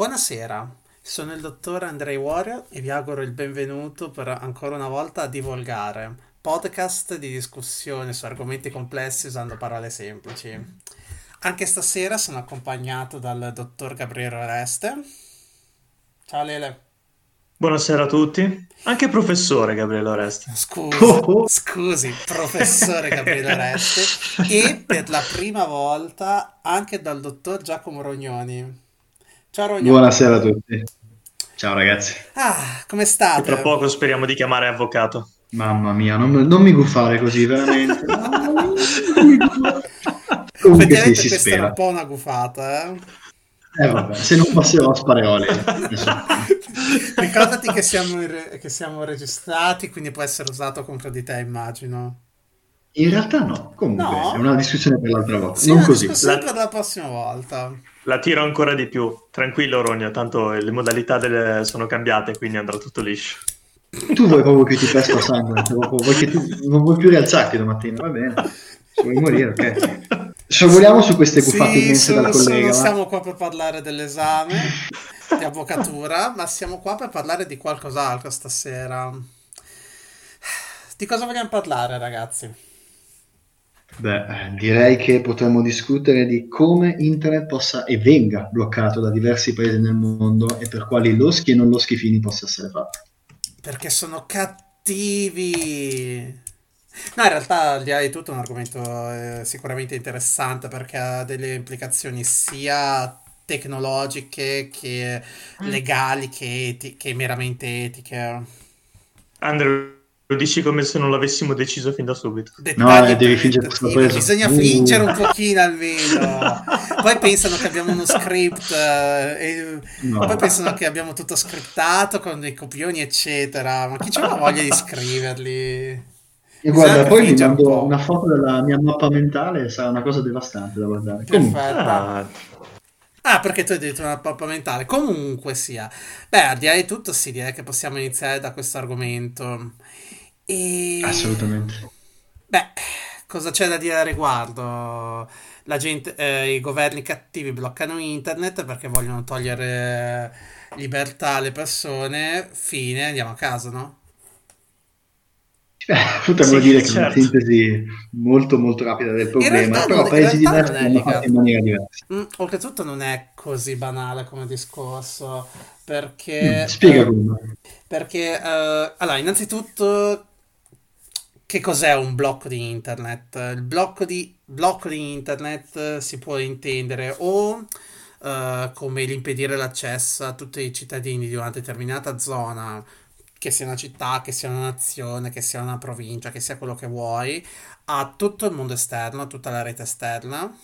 Buonasera, sono il dottor Andrei Warrior e vi auguro il benvenuto per ancora una volta a Divolgare, podcast di discussione su argomenti complessi usando parole semplici. Anche stasera sono accompagnato dal dottor Gabriele Oreste. Ciao Lele. Buonasera a tutti. Anche professore Gabriele Oreste. Scusi, scusi, professore Gabriele Oreste. E per la prima volta anche dal dottor Giacomo Rognoni. Ciao Rognoni. Buonasera a tutti. Ciao ragazzi. Ah, come state? tra poco speriamo di chiamare avvocato. Mamma mia, non, non mi guffare così, veramente. Comunque sì, si questa spera. è un po' una gufata, eh? Eh vabbè, se non passerò a Spareoli. Ricordati che siamo, re- che siamo, registrati, quindi può essere usato contro di te, immagino. In realtà no, comunque no? è una discussione per l'altra volta. Sì, non così. La... per la prossima volta. La tiro ancora di più. Tranquillo, Rogno, tanto le modalità delle... sono cambiate, quindi andrà tutto liscio. Tu vuoi proprio che ti pesco sangue, vuoi che tu... non vuoi più rialzarti domattina, va bene. Se vuoi morire, ok. Sciogoliamo su queste buffate sì, immense dal collega. Non siamo qua per parlare dell'esame di avvocatura, ma siamo qua per parlare di qualcos'altro stasera. Di cosa vogliamo parlare, ragazzi? Beh, direi che potremmo discutere di come internet possa e venga bloccato da diversi paesi nel mondo e per quali loschi e non loschi fini possa essere fatto. Perché sono cattivi. No, in realtà là di tutto è un argomento eh, sicuramente interessante perché ha delle implicazioni sia tecnologiche che mm. legali che, eti- che meramente etiche. Andrew, lo dici come se non l'avessimo deciso fin da subito. Dettagli no, eh, devi fingere. Bisogna uh. fingere un pochino almeno. poi pensano che abbiamo uno script eh, e no. poi pensano che abbiamo tutto scriptato con dei copioni eccetera. Ma chi c'ha la voglia di scriverli? E guarda, poi vi mando un una foto della mia mappa mentale, sarà una cosa devastante da guardare. Perfetto. Ah. perché tu hai detto una mappa mentale. Comunque sia. Beh, al di là di tutto, sì, direi che possiamo iniziare da questo argomento. E... Assolutamente. Beh, cosa c'è da dire a riguardo? La gente, eh, I governi cattivi bloccano internet perché vogliono togliere libertà alle persone. Fine, andiamo a casa, no? potremmo sì, dire certo. che è una certo. sintesi molto molto rapida del problema, però paesi diversi hanno fatto in maniera diversa. Mm, oltretutto non è così banale come discorso, perché... Mm, spiega eh, come. Perché, eh, allora, innanzitutto, che cos'è un blocco di internet? Il blocco di, blocco di internet si può intendere o... Uh, come l'impedire l'accesso a tutti i cittadini di una determinata zona che sia una città, che sia una nazione, che sia una provincia, che sia quello che vuoi, a tutto il mondo esterno, a tutta la rete esterna,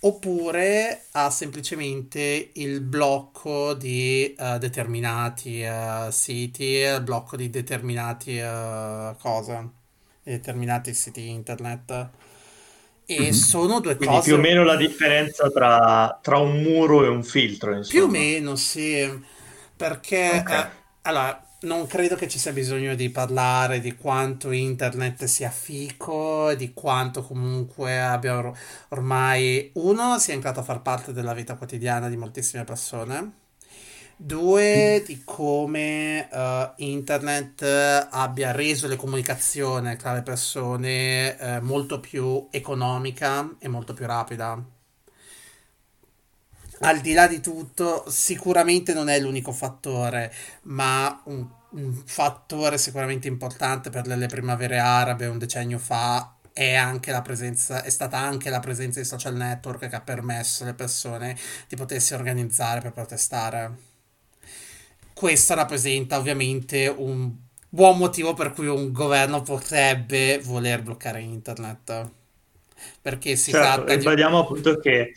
oppure a semplicemente il blocco di uh, determinati uh, siti, il blocco di determinati uh, cose, determinati siti internet. E mm-hmm. sono due Quindi cose. più o meno la differenza tra, tra un muro e un filtro. Insomma. Più o meno, sì. Perché okay. allora non credo che ci sia bisogno di parlare di quanto internet sia fico e di quanto comunque abbia or- ormai, uno, sia entrato a far parte della vita quotidiana di moltissime persone, due, di come uh, internet abbia reso le comunicazioni tra le persone uh, molto più economica e molto più rapida al di là di tutto, sicuramente non è l'unico fattore, ma un, un fattore sicuramente importante per le, le primavere arabe un decennio fa è, anche la presenza, è stata anche la presenza di social network che ha permesso alle persone di potersi organizzare per protestare. Questo rappresenta ovviamente un buon motivo per cui un governo potrebbe voler bloccare internet. Perché si certo, tratta di... Ribadiamo appunto che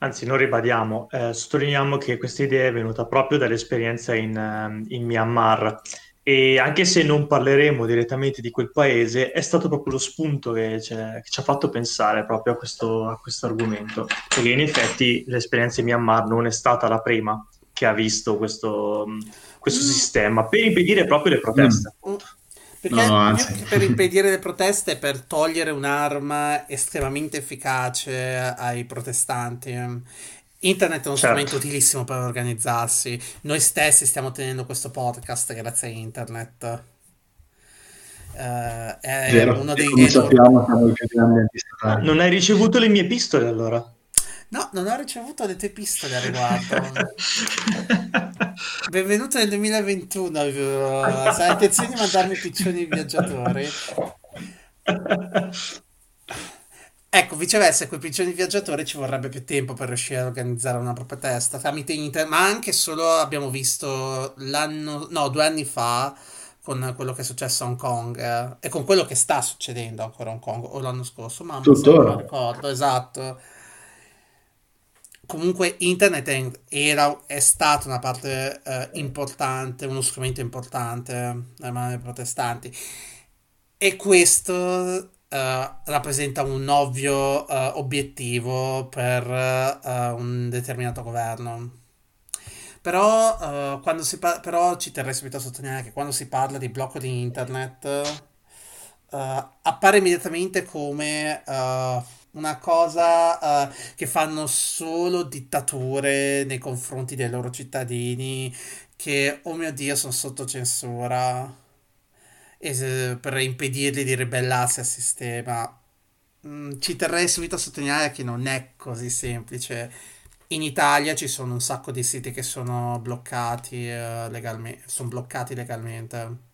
Anzi, non ribadiamo, eh, sottolineiamo che questa idea è venuta proprio dall'esperienza in, ehm, in Myanmar. E anche se non parleremo direttamente di quel paese, è stato proprio lo spunto che, che ci ha fatto pensare proprio a questo, a questo argomento, perché in effetti l'esperienza in Myanmar non è stata la prima che ha visto questo, questo mm. sistema per impedire proprio le proteste. Mm. Perché no, per impedire le proteste e per togliere un'arma estremamente efficace ai protestanti. Internet è un Certo. strumento utilissimo per organizzarsi. Noi stessi stiamo tenendo questo podcast grazie a internet. Eh, è Vero, uno dei... come è uno- sappiamo siamo i più grandi antistatali. Non hai ricevuto le mie epistole allora? No, non ho ricevuto le tue epistole a riguardo. Benvenuto nel 2021. eh, Se hai intenzione di mandarmi piccioni viaggiatori. Ecco, viceversa, con i piccioni viaggiatori ci vorrebbe più tempo per riuscire a organizzare una propria testa tramite internet, ma anche solo abbiamo visto l'anno, no, due anni fa con quello che è successo a Hong Kong eh, e con quello che sta succedendo ancora a Hong Kong o l'anno scorso, ma non ricordo, esatto. Comunque internet era, è stato una parte eh, importante, uno strumento importante nelle mani dei protestanti. E questo eh, rappresenta un ovvio eh, obiettivo per eh, un determinato governo. Però, eh, par- però ci terrei subito a sottolineare che quando si parla di blocco di internet, eh, appare immediatamente come eh, una cosa eh, che fanno solo dittature nei confronti dei loro cittadini, che, oh mio Dio, sono sotto censura e se- per impedirgli di ribellarsi al sistema. Mm, ci terrei subito a sottolineare che non è così semplice. In Italia ci sono un sacco di siti che sono bloccati legalmente, sono bloccati legalmente.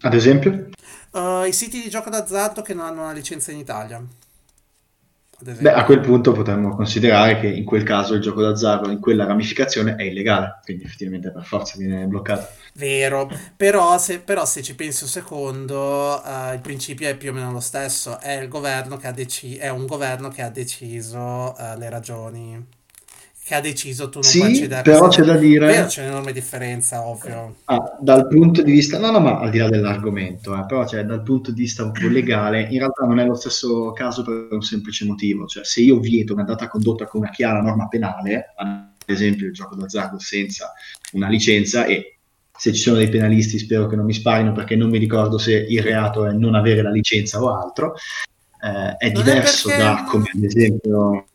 Ad esempio? Uh, I siti di gioco d'azzardo che non hanno una licenza in Italia, Beh, a quel punto potremmo considerare che in quel caso il gioco d'azzardo in quella ramificazione è illegale, quindi effettivamente per forza viene bloccato. Vero, però se, però se ci pensi un secondo, eh, il principio è più o meno lo stesso. È il governo che ha deci- è un governo che ha deciso eh, le ragioni, che ha deciso tu non Sì, però c'è da Vero, dire, c'è un'enorme differenza, ovvio. ah, dal punto di vista, no, no, ma al di là dell'argomento, eh, però cioè, dal punto di vista legale, in realtà non è lo stesso caso per un semplice motivo, cioè se io vieto una data condotta con una chiara norma penale, ad esempio il gioco d'azzardo senza una licenza e se ci sono dei penalisti spero che non mi sparino perché non mi ricordo se il reato è non avere la licenza o altro, eh, è Non è diverso perché... da come ad esempio...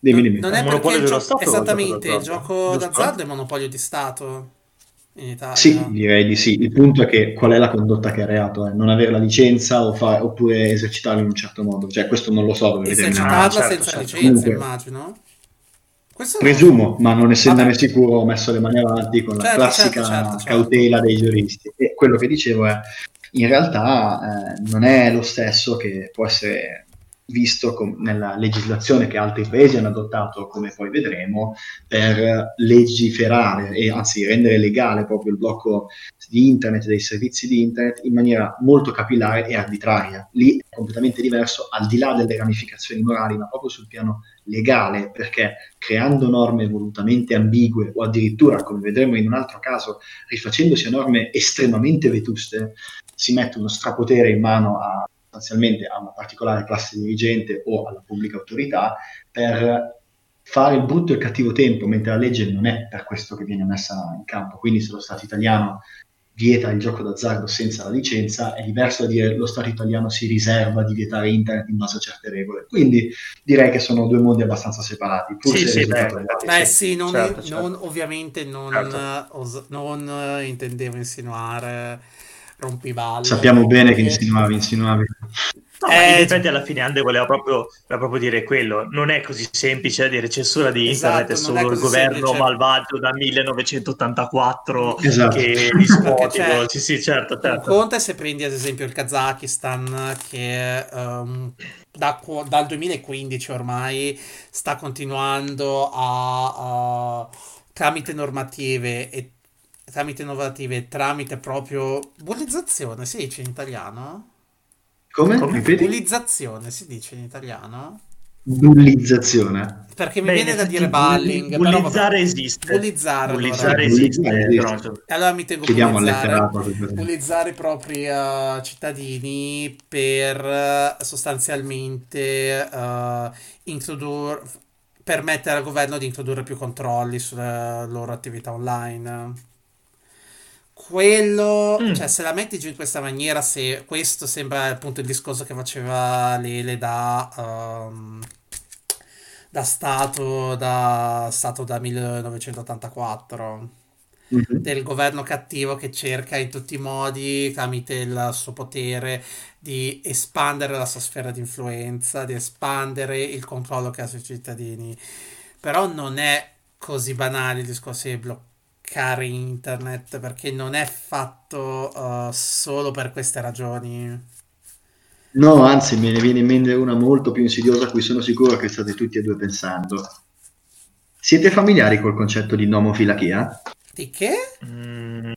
Dimmi, Non, dimmi. non È è perché monopolio il dello gioco... Stato Esattamente, il gioco Giusto? d'azzardo è monopolio di Stato in Sì, Italia. direi di sì. Il punto è che qual è la condotta che è reato? eh? Non avere la licenza o fa- oppure esercitarla in un certo modo? Cioè, questo non lo so, Esercitarla Ah, certo, senza certo. licenza, Comunque, immagino. Questo presumo, ma non essendone Vabbè. sicuro, ho messo le mani avanti con la Certo, classica certo, certo, certo. cautela dei giuristi. E quello che dicevo è, in realtà, eh, non è lo stesso che può essere visto com- nella legislazione che altri paesi hanno adottato, come poi vedremo, per legiferare e anzi rendere legale proprio il blocco di internet, dei servizi di internet in maniera molto capillare e arbitraria. Lì è completamente diverso, al di là delle ramificazioni morali, ma proprio sul piano legale, perché creando norme volutamente ambigue o addirittura, come vedremo in un altro caso, rifacendosi a norme estremamente vetuste, si mette uno strapotere in mano a sostanzialmente a una particolare classe dirigente o alla pubblica autorità per fare il brutto e il cattivo tempo, mentre la legge non è per questo che viene messa in campo. Quindi se lo Stato italiano vieta il gioco d'azzardo senza la licenza, è diverso da dire lo Stato italiano si riserva di vietare internet in base a certe regole. Quindi direi che sono due mondi abbastanza separati, pur Sì, se sì, beh. Beh, sì, non, Certo, certo. non- ovviamente non, Certo. os- non, intendevo insinuare rompiballe, Sappiamo bene che insinuavi, insinuavi. No, ma in Eh, effetti alla fine Ande voleva proprio, voleva proprio dire quello. Non è così semplice dire censura di internet, Esatto, è solo il governo semplice. malvagio da 1984 Esatto. che dispotico. Perché c'è- Sì, sì, certo, certo. conto è se prendi ad esempio il Kazakistan che ehm, da dal 2015 ormai sta continuando a, a- tramite normative e tramite normative tramite proprio bullizzazione si dice in italiano? Come? Come? Bullizzazione si dice in italiano? Bullizzazione. Perché mi Beh, viene da dire bullying, però vabbè. bullizzare esiste. Bullizzare, Bullizzare allora. esiste, Bullizzare però, esiste. insomma. E allora mi tengo a Chiediamo bullizzare, bullizzare i propri eh, cittadini per eh, sostanzialmente eh, introdurre, permettere al governo di introdurre più controlli sulle loro attività online. Quello, Mm. cioè, se la metti giù in questa maniera, se questo sembra appunto il discorso che faceva Lele da, ehm, da Stato da, stato da 1984 Mhm. del governo cattivo che cerca in tutti i modi, tramite il suo potere, di espandere la sua sfera di influenza, di espandere il controllo che ha sui cittadini. Però non è così banale il discorso di bloccare internet, perché non è fatto uh, solo per queste ragioni. No, anzi, me ne viene in mente una molto più insidiosa a cui sono sicuro che state tutti e due pensando. Siete familiari col concetto di nomofilachia? Di che? Mm,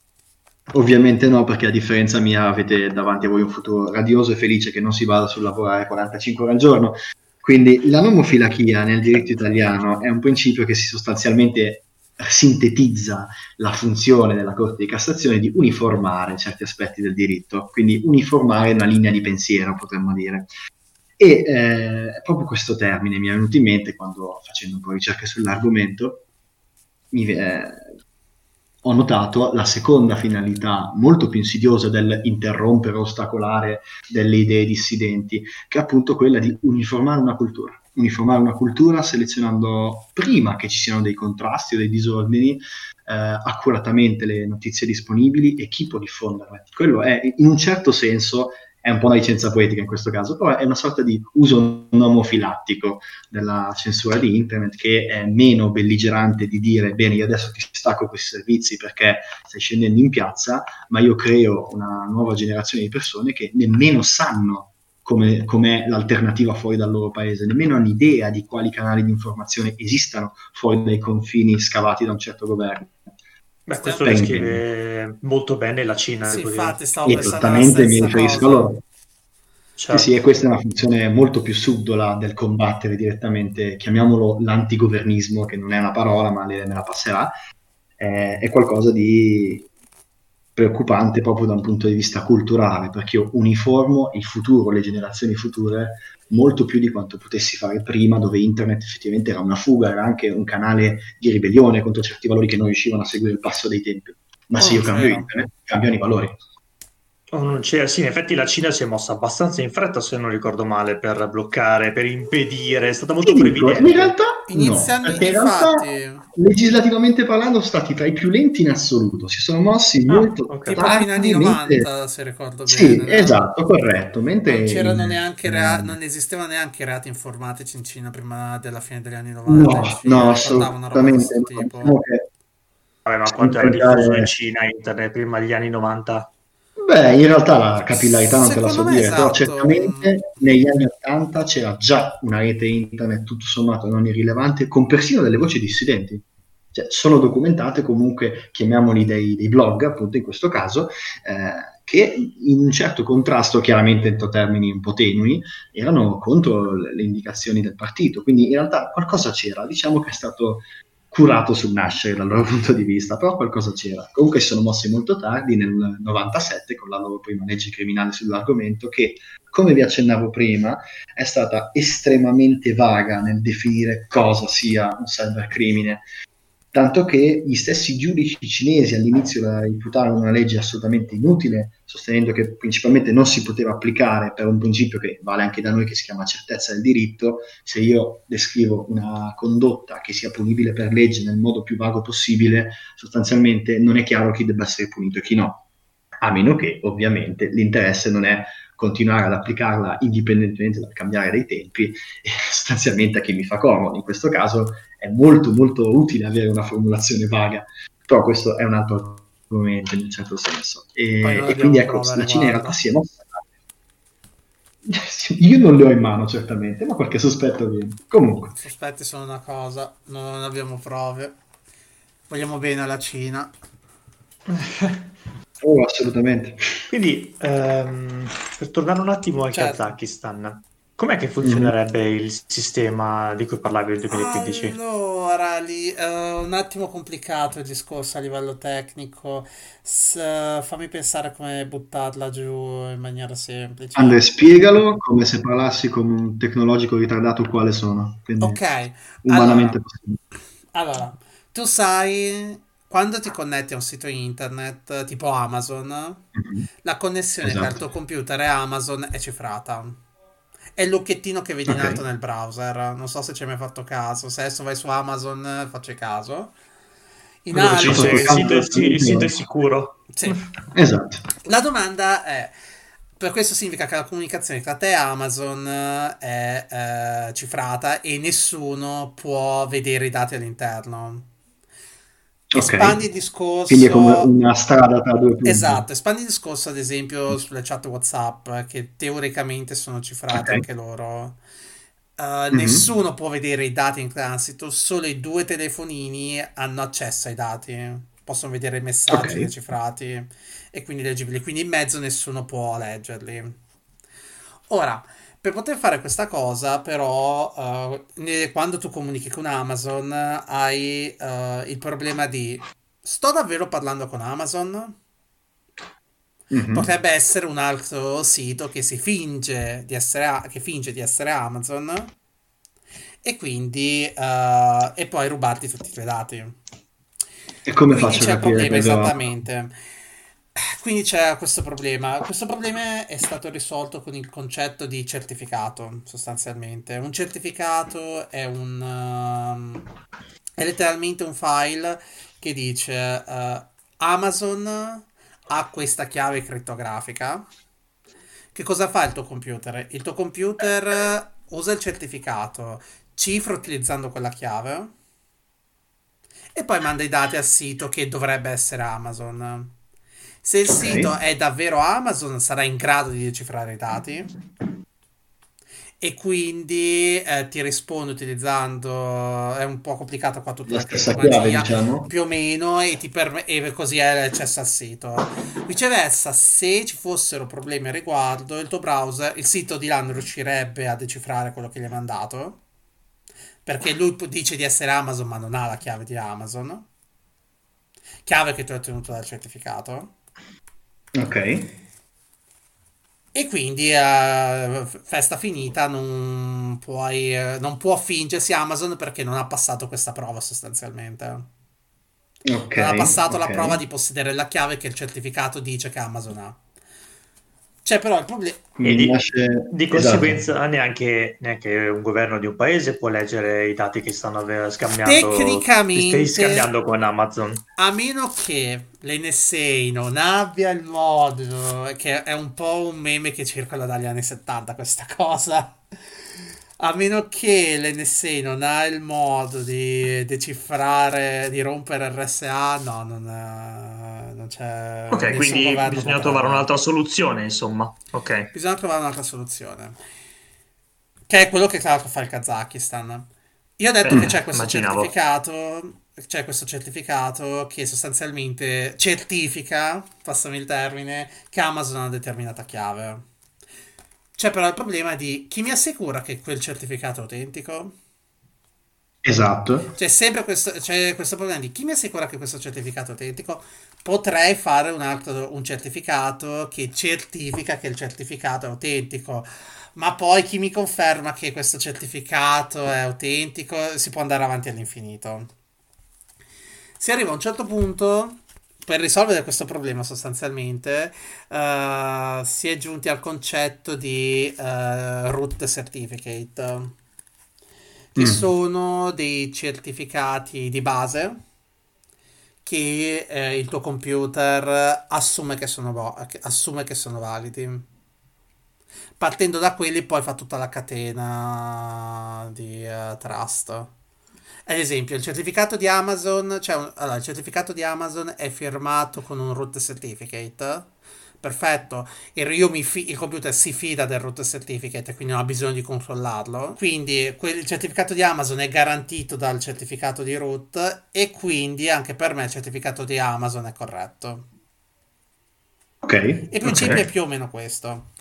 Ovviamente no, perché a differenza mia avete davanti a voi un futuro radioso e felice che non si basa sul lavorare 45 ore al giorno. Quindi la nomofilachia nel diritto italiano è un principio che si sostanzialmente sintetizza la funzione della Corte di Cassazione di uniformare certi aspetti del diritto, quindi uniformare una linea di pensiero, potremmo dire. E eh, proprio questo termine mi è venuto in mente quando facendo un po' ricerche sull'argomento, mi, eh, ho notato la seconda finalità molto più insidiosa dell'interrompere o ostacolare delle idee dissidenti, che è appunto quella di uniformare una cultura. Uniformare una cultura selezionando prima che ci siano dei contrasti o dei disordini eh, accuratamente le notizie disponibili e chi può diffonderle. Quello è in un certo senso è un po' una licenza poetica in questo caso, però è una sorta di uso nomofilattico della censura di internet che è meno belligerante di dire bene io adesso ti stacco questi servizi perché stai scendendo in piazza, ma io creo una nuova generazione di persone che nemmeno sanno come, com'è l'alternativa fuori dal loro paese, nemmeno hanno idea di quali canali di informazione esistano fuori dai confini scavati da un certo governo. Beh, questo Pensi. descrive molto bene la Cina. Sì, infatti stavo Esattamente, mi riferisco a loro. Sì, Certo. sì, e questa è una funzione molto più subdola del combattere direttamente, chiamiamolo l'antigovernismo, che non è una parola, ma le- me la passerà, è, è qualcosa di preoccupante proprio da un punto di vista culturale, perché io uniformo il futuro, le generazioni future, molto più di quanto potessi fare prima, dove internet effettivamente era una fuga, era anche un canale di ribellione contro certi valori che non riuscivano a seguire il passo dei tempi. Ma Oh, se io cambio vero. internet, cambiano i valori. Oh, non c'era. Sì, in effetti la Cina si è mossa abbastanza in fretta, se non ricordo male, per bloccare, per impedire. È stata molto previdente. in realtà Inizialmente, no, in realtà infatti, legislativamente parlando sono stati tra i più lenti in assoluto, si sono mossi Ah, molto ok. tipo fino agli anni tardimente. 90, se ricordo Sì, bene. no? esatto, corretto. Mentre Non c'erano in- neanche rea- non esistevano neanche reati informatici in Cina prima della fine degli anni 90. No, no, assolutamente. no. tipo. Diciamo che- Vabbè, ma Sì, quanto era diffuso in Cina internet prima degli anni 90? Beh, in realtà la capillarità non te la so Secondo dire, però esatto. certamente negli anni 80 c'era già una rete internet tutto sommato non irrilevante, con persino delle voci dissidenti. Cioè, sono documentate comunque, chiamiamoli dei, dei blog, appunto in questo caso, eh, che in un certo contrasto, chiaramente entro termini un po' tenui, erano contro le indicazioni del partito. Quindi in realtà qualcosa c'era, diciamo che è stato curato sul nascere dal loro punto di vista, però qualcosa c'era. Comunque si sono mossi molto tardi, nel 97, con la loro prima legge criminale sull'argomento, che, come vi accennavo prima, è stata estremamente vaga nel definire cosa sia un cybercrimine. Tanto che gli stessi giudici cinesi all'inizio la reputarono una legge assolutamente inutile, sostenendo che principalmente non si poteva applicare per un principio che vale anche da noi, che si chiama certezza del diritto. Se io descrivo una condotta che sia punibile per legge nel modo più vago possibile, sostanzialmente non è chiaro chi debba essere punito e chi no. A meno che, ovviamente, l'interesse non è continuare ad applicarla indipendentemente dal cambiare dei tempi sostanzialmente a chi mi fa comodo. In questo caso è molto molto utile avere una formulazione vaga, però questo è un altro argomento in un certo senso. E, e quindi ecco, la Cina in realtà si è mossa. Io non le ho in mano certamente, ma qualche sospetto viene. Comunque, Sospetti sono una cosa, non abbiamo prove. Vogliamo bene alla Cina. oh, assolutamente. Quindi, ehm, per tornare un attimo al Certo. Kazakistan, com'è che funzionerebbe il sistema di cui parlavi nel 2015? Allora, lì, eh, un attimo complicato il discorso a livello tecnico. S- fammi pensare come buttarla giù in maniera semplice. Andre, spiegalo come se parlassi come un tecnologico ritardato quale sono. Quindi, Ok, umanamente allora, possibile. allora, tu sai, quando ti connetti a un sito internet tipo Amazon, Mhm. la connessione che ha il Esatto. tuo computer e Amazon è cifrata. È l'occhettino che vedi in Ok. alto nel browser. Non so se ci hai mai fatto caso. Se adesso vai su Amazon, facci caso. In che alto, il sito, è, sì, il sito è sicuro. sì. Esatto. La domanda è: per questo significa che la comunicazione tra te e Amazon è eh, cifrata e nessuno può vedere i dati all'interno. Ok. Espandi il discorso. Quindi è come una strada tra due punti. Esatto, espandi il discorso ad esempio sulle chat WhatsApp che teoricamente sono cifrate Ok. anche loro. Uh, Mhm. Nessuno può vedere i dati in transito, solo i due telefonini hanno accesso ai dati, possono vedere i messaggi Ok. decifrati e quindi leggibili, quindi in mezzo nessuno può leggerli. Ora, per poter fare questa cosa, però, uh, quando tu comunichi con Amazon, hai uh, il problema di sto davvero parlando con Amazon? Mhm. Potrebbe essere un altro sito che si finge di essere, a- che finge di essere Amazon e quindi eh, e poi rubarti tutti i tuoi dati. E come Quindi faccio c'è a capire problema, esattamente. Quindi c'è questo problema. Questo problema è stato risolto con il concetto di certificato, sostanzialmente. Un certificato è un um, è letteralmente un file che dice eh, Amazon ha questa chiave crittografica. Che cosa fa il tuo computer? Il tuo computer usa il certificato, cifra utilizzando quella chiave e poi manda i dati al sito che dovrebbe essere Amazon. Se il Ok. sito è davvero Amazon, sarà in grado di decifrare i dati e quindi eh, ti risponde utilizzando. È un po' complicato qua tutta La chiave, diciamo. più o meno, e, ti perm- e così hai l'accesso al sito. Viceversa, se ci fossero problemi a riguardo, il tuo browser, il sito di là non riuscirebbe a decifrare quello che gli hai mandato. Perché lui dice di essere Amazon, ma non ha la chiave di Amazon. Chiave che tu hai ottenuto dal certificato. Ok. E quindi, eh, festa finita, non puoi, eh, non può fingersi Amazon perché non ha passato questa prova sostanzialmente. Ok. Non ha passato la ok. prova di possedere la chiave che il certificato dice che Amazon ha. C'è però il problema. E di, nasce- di esatto. conseguenza neanche, neanche un governo di un paese può leggere i dati che stanno scambiando, Tecnicamente- che stai scambiando con Amazon. A meno che l'NSA non abbia il modo, che è un po' un meme che circola dagli anni 70 questa cosa. A meno che l'NSA non ha il modo di decifrare, di rompere RSA, no, non, eh, non c'è. Ok, quindi bisogna trovare un'altra soluzione, insomma. Ok. Bisogna trovare un'altra soluzione. Che è quello che tra l'altro fa il Kazakistan. Io ho detto Eh, che c'è questo immaginavo. certificato. C'è questo certificato che sostanzialmente certifica, passami il termine, che Amazon ha una determinata chiave. C'è però il problema di chi mi assicura che quel certificato è autentico? Esatto. C'è sempre questo, c'è questo problema di chi mi assicura che questo certificato è autentico? Potrei fare un altro un certificato che certifica che il certificato è autentico, ma poi chi mi conferma che questo certificato è autentico? Si può andare avanti all'infinito. Si arriva a un certo punto, per risolvere questo problema sostanzialmente, eh, si è giunti al concetto di eh, root certificate che Mm. sono dei certificati di base che eh, il tuo computer assume che sono, assume che sono validi. Partendo da quelli poi fa tutta la catena di eh, trust. Ad esempio, il certificato di Amazon, cioè allora, il certificato di Amazon è firmato con un root certificate. Perfetto, il, io mi fi- il computer si fida del root certificate, quindi non ha bisogno di controllarlo. Quindi quel- il certificato di Amazon è garantito dal certificato di root e quindi anche per me il certificato di Amazon è corretto. Ok. Il principio Ok. è più o meno questo.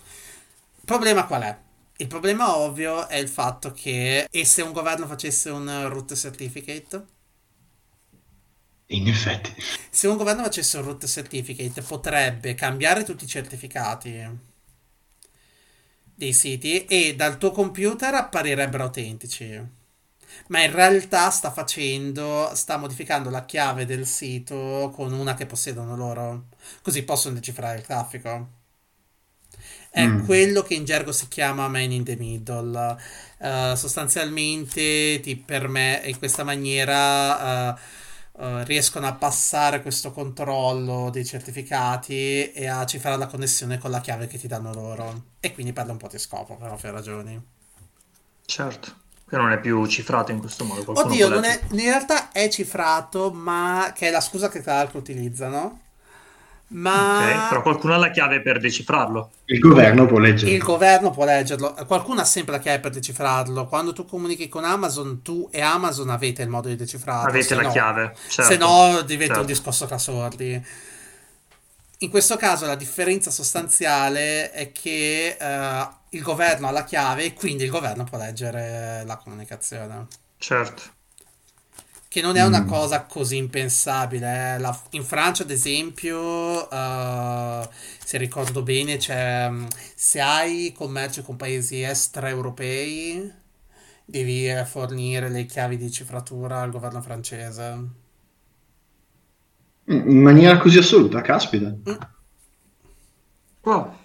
Il problema qual è? Il problema ovvio è il fatto che e se un governo facesse un root certificate? In effetti. Se un governo facesse un root certificate potrebbe cambiare tutti i certificati dei siti e dal tuo computer apparirebbero autentici. Ma in realtà sta facendo, sta modificando la chiave del sito con una che possiedono loro. Così possono decifrare il traffico. È mm. quello che in gergo si chiama man in the middle. Uh, sostanzialmente ti permette in questa maniera uh, uh, riescono a passare questo controllo dei certificati e a cifrare la connessione con la chiave che ti danno loro. E quindi perde un po' di scopo per ovvie ragioni. Certo. Che non è più cifrato in questo modo. Oddio, è, in realtà è cifrato, ma che è la scusa che tra l'altro utilizzano. Ma... Okay, però qualcuno ha la chiave per decifrarlo. Il governo può leggerlo. Il governo può leggerlo. Qualcuno ha sempre la chiave per decifrarlo. Quando tu comunichi con Amazon, tu e Amazon avete il modo di decifrarlo. Avete la no, chiave. Certo. Se no, diventa certo. un discorso tra sordi. In questo caso la differenza sostanziale è che uh, il governo ha la chiave e quindi il governo può leggere la comunicazione. Certo che non è una mm. cosa così impensabile. Eh. La, in Francia, ad esempio, uh, se ricordo bene, c'è, mm, se hai commercio con paesi extraeuropei, devi fornire le chiavi di cifratura al governo francese. In maniera così assoluta, caspita. Mm. Oh.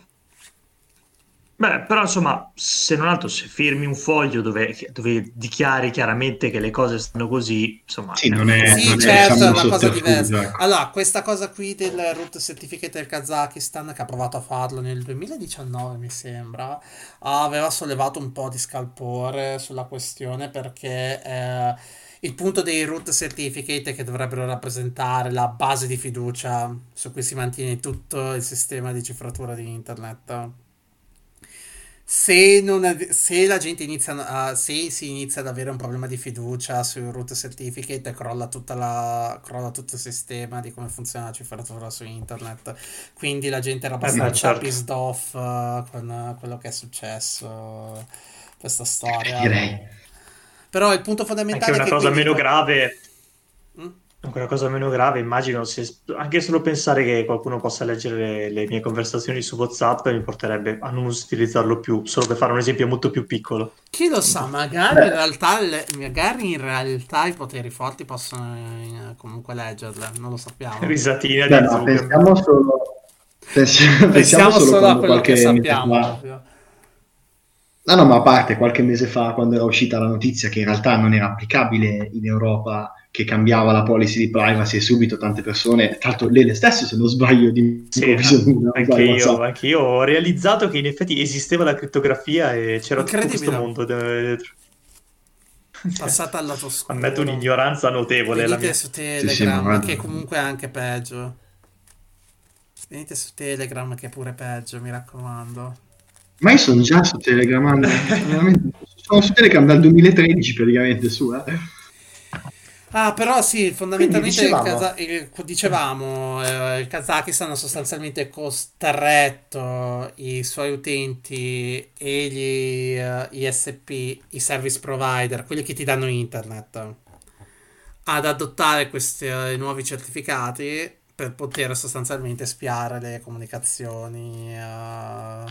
Beh, però insomma, se non altro, se firmi un foglio dove, dove dichiari chiaramente che le cose stanno così, insomma... Sì, non è, sì non certo, è, è una cosa diversa. Ecco. Allora, questa cosa qui del root certificate del Kazakistan, che ha provato a farlo nel 2019, mi sembra, aveva sollevato un po' di scalpore sulla questione perché... Eh, il punto dei root certificate che dovrebbero rappresentare la base di fiducia su cui si mantiene tutto il sistema di cifratura di internet se, non, se la gente inizia a, se si inizia ad avere un problema di fiducia sui root certificate crolla, la, crolla tutto il sistema di come funziona la cifratura su internet. Quindi la gente era abbastanza eh certo. pissed off uh, con quello che è successo questa storia. Direi. Però il punto fondamentale è che una cosa meno grave una cosa meno grave, immagino, se, anche solo pensare che qualcuno possa leggere le, le, mie conversazioni su WhatsApp mi porterebbe a non utilizzarlo più, solo per fare un esempio molto più piccolo. Chi lo sa, magari in realtà, le, magari in realtà i poteri forti possono eh, comunque leggerle, non lo sappiamo. Risatina Beh, di no, pensiamo solo, pensiamo, pensiamo solo, solo a quello che sappiamo. No, no, ma a parte qualche mese fa, quando era uscita la notizia che in realtà non era applicabile in Europa che cambiava la policy di privacy e subito tante persone, tra l'altro lei le stesse se non sbaglio di sì, anche, io, anche io ho realizzato che in effetti esisteva la crittografia e c'era tutto questo mondo dietro. Passata al lato scuro ammetto un'ignoranza notevole venite la mia. su Telegram sì, sì, che comunque è anche peggio. Venite su Telegram che è pure peggio mi raccomando ma io sono già su Telegram sono su Telegram dal 2013 praticamente su eh. Ah, però sì, fondamentalmente dicevamo, il, Kaza- il, dicevamo eh, il Kazakistan ha sostanzialmente costretto i suoi utenti e gli uh, eh, ISP, i service provider, quelli che ti danno internet, ad adottare questi uh, nuovi certificati per poter sostanzialmente spiare le comunicazioni, uh,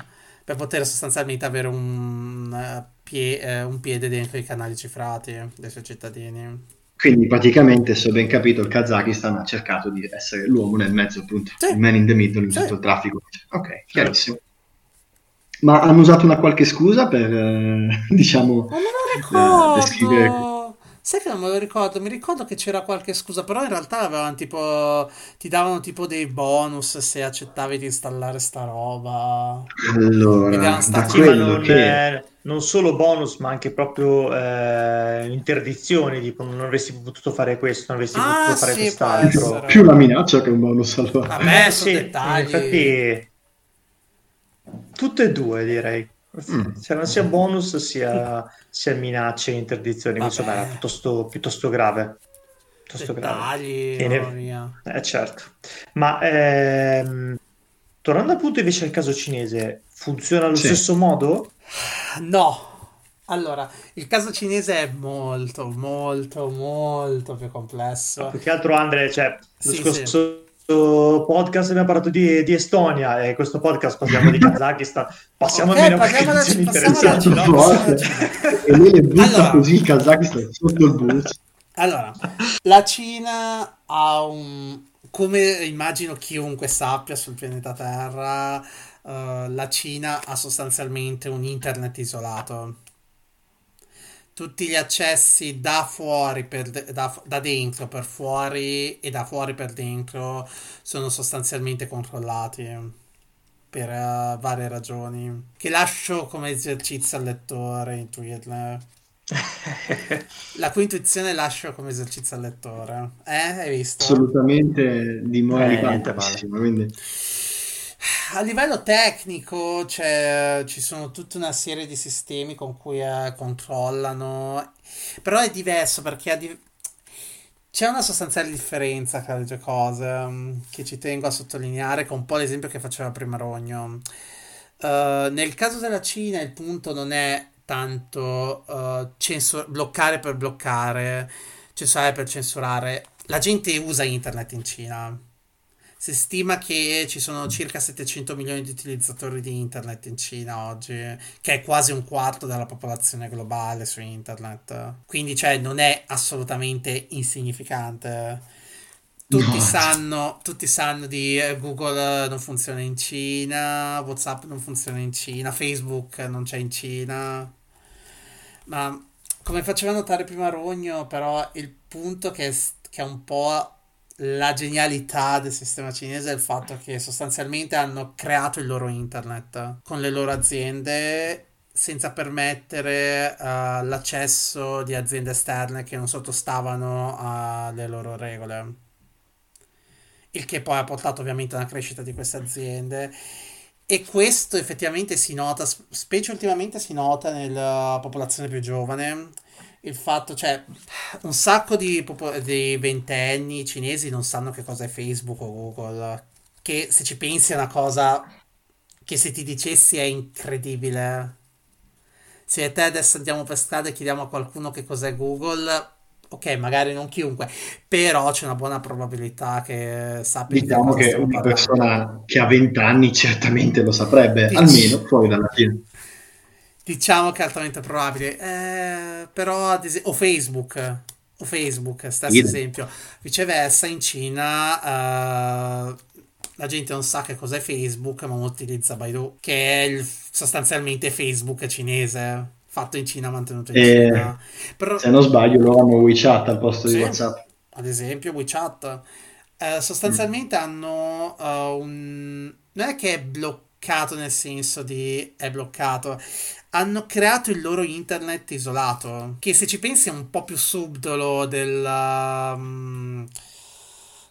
per poter sostanzialmente avere un, pie- un piede dentro i canali cifrati dei suoi cittadini. Quindi praticamente, se ho ben capito, il Kazakistan ha cercato di essere l'uomo nel mezzo, appunto, sì. il man in the middle in sì. tutto il traffico. Ok, chiarissimo. Ma hanno usato una qualche scusa per, eh, diciamo, eh, descrivere... Sai che non me lo ricordo, mi ricordo che c'era qualche scusa, però in realtà avevano tipo, ti davano tipo dei bonus se accettavi di installare sta roba. Allora, da quello che... È non solo bonus, ma anche proprio eh, interdizioni, tipo non avresti potuto fare questo, non avresti ah, potuto fare sì, quest'altro. Più la minaccia che un bonus allora. Vabbè, sì, dettagli. infatti tutte e due direi. Mm. Cioè, non sia bonus sia, sia minacce e interdizioni, Vabbè. insomma era piuttosto, piuttosto grave. Piuttosto dettagli, grave. Eh, certo. Ma ehm, tornando appunto invece al caso cinese, funziona allo sì. stesso modo? No. Allora, il caso cinese è molto, molto, molto più complesso. Più che altro, Andre, cioè, lo sì, scorso sì. Podcast abbiamo parlato di, di, Estonia e questo podcast parliamo di Kazakistan. Passiamo okay, almeno a questioni interessanti. No? no? e lui le butta allora, così il Kazakistan sotto il bus. Allora, la Cina ha un... come immagino chiunque sappia sul pianeta Terra uh, la Cina ha sostanzialmente un internet isolato. Tutti gli accessi da fuori per de- da, da dentro per fuori e da fuori per dentro sono sostanzialmente controllati per uh, varie ragioni che lascio come esercizio al lettore intuirle. La cui intuizione lascio come esercizio al lettore. Eh, hai visto? Assolutamente di moralità. Eh, quindi... A livello tecnico cioè, ci sono tutta una serie di sistemi con cui eh, controllano, però è diverso perché di... c'è una sostanziale differenza tra le due cose um, che ci tengo a sottolineare con un po' l'esempio che faceva prima Rogno. Uh, nel caso della Cina il punto non è tanto uh, censur- bloccare per bloccare, censurare per censurare. La gente usa internet in Cina. Si stima che ci sono circa 700 milioni di utilizzatori di internet in Cina oggi, che è quasi un quarto della popolazione globale su internet. Quindi, cioè, non è assolutamente insignificante. Tutti, no. sanno, tutti sanno di eh, Google non funziona in Cina, WhatsApp non funziona in Cina, Facebook non c'è in Cina. Ma come faceva notare prima Rogno, però il punto che che è un po' la genialità del sistema cinese è il fatto che sostanzialmente hanno creato il loro internet con le loro aziende senza permettere uh, l'accesso di aziende esterne che non sottostavano alle loro regole il che poi ha portato ovviamente a una crescita di queste aziende. E questo effettivamente si nota, specie ultimamente si nota nella popolazione più giovane. Il fatto, cioè, un sacco di, di ventenni cinesi non sanno che cosa è Facebook o Google. Che se ci pensi è una cosa che se ti dicessi è incredibile. Se te adesso andiamo per strada e chiediamo a qualcuno che cos'è Google, ok, magari non chiunque, però c'è una buona probabilità che sappia. Diciamo che una parlando. persona che ha 20 anni certamente lo saprebbe, Dic- almeno fuori dalla fine. Diciamo che è altamente probabile, eh, però ad esempio, o Facebook, o Facebook, stesso Idem. esempio. Viceversa, in Cina uh, la gente non sa che cos'è Facebook, ma utilizza Baidu, che è il, sostanzialmente Facebook cinese fatto in Cina, mantenuto in eh, Cina. Però... Se non sbaglio, loro hanno WeChat al posto sì, di WhatsApp. Ad esempio, WeChat. Eh, sostanzialmente mm. hanno uh, un... Non è che è bloccato nel senso di è bloccato. Hanno creato il loro internet isolato. Che se ci pensi è un po' più subdolo del... Um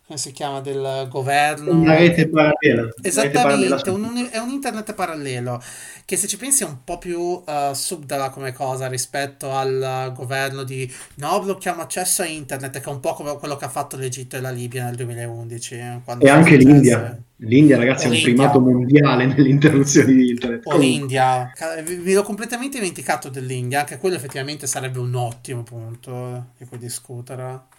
come si chiama, del governo. Una rete parallela. Esattamente, rete. Un, è un internet parallelo che se ci pensi è un po' più uh, subdola come cosa rispetto al governo di no, blocchiamo accesso a internet, che è un po' come quello che ha fatto l'Egitto e la Libia nel 2011. Eh, e anche l'India. L'India, ragazzi, o è un l'India. primato mondiale nell'interruzione di internet. O l'India. Mi ero completamente dimenticato dell'India, anche quello effettivamente sarebbe un ottimo punto di cui discutere.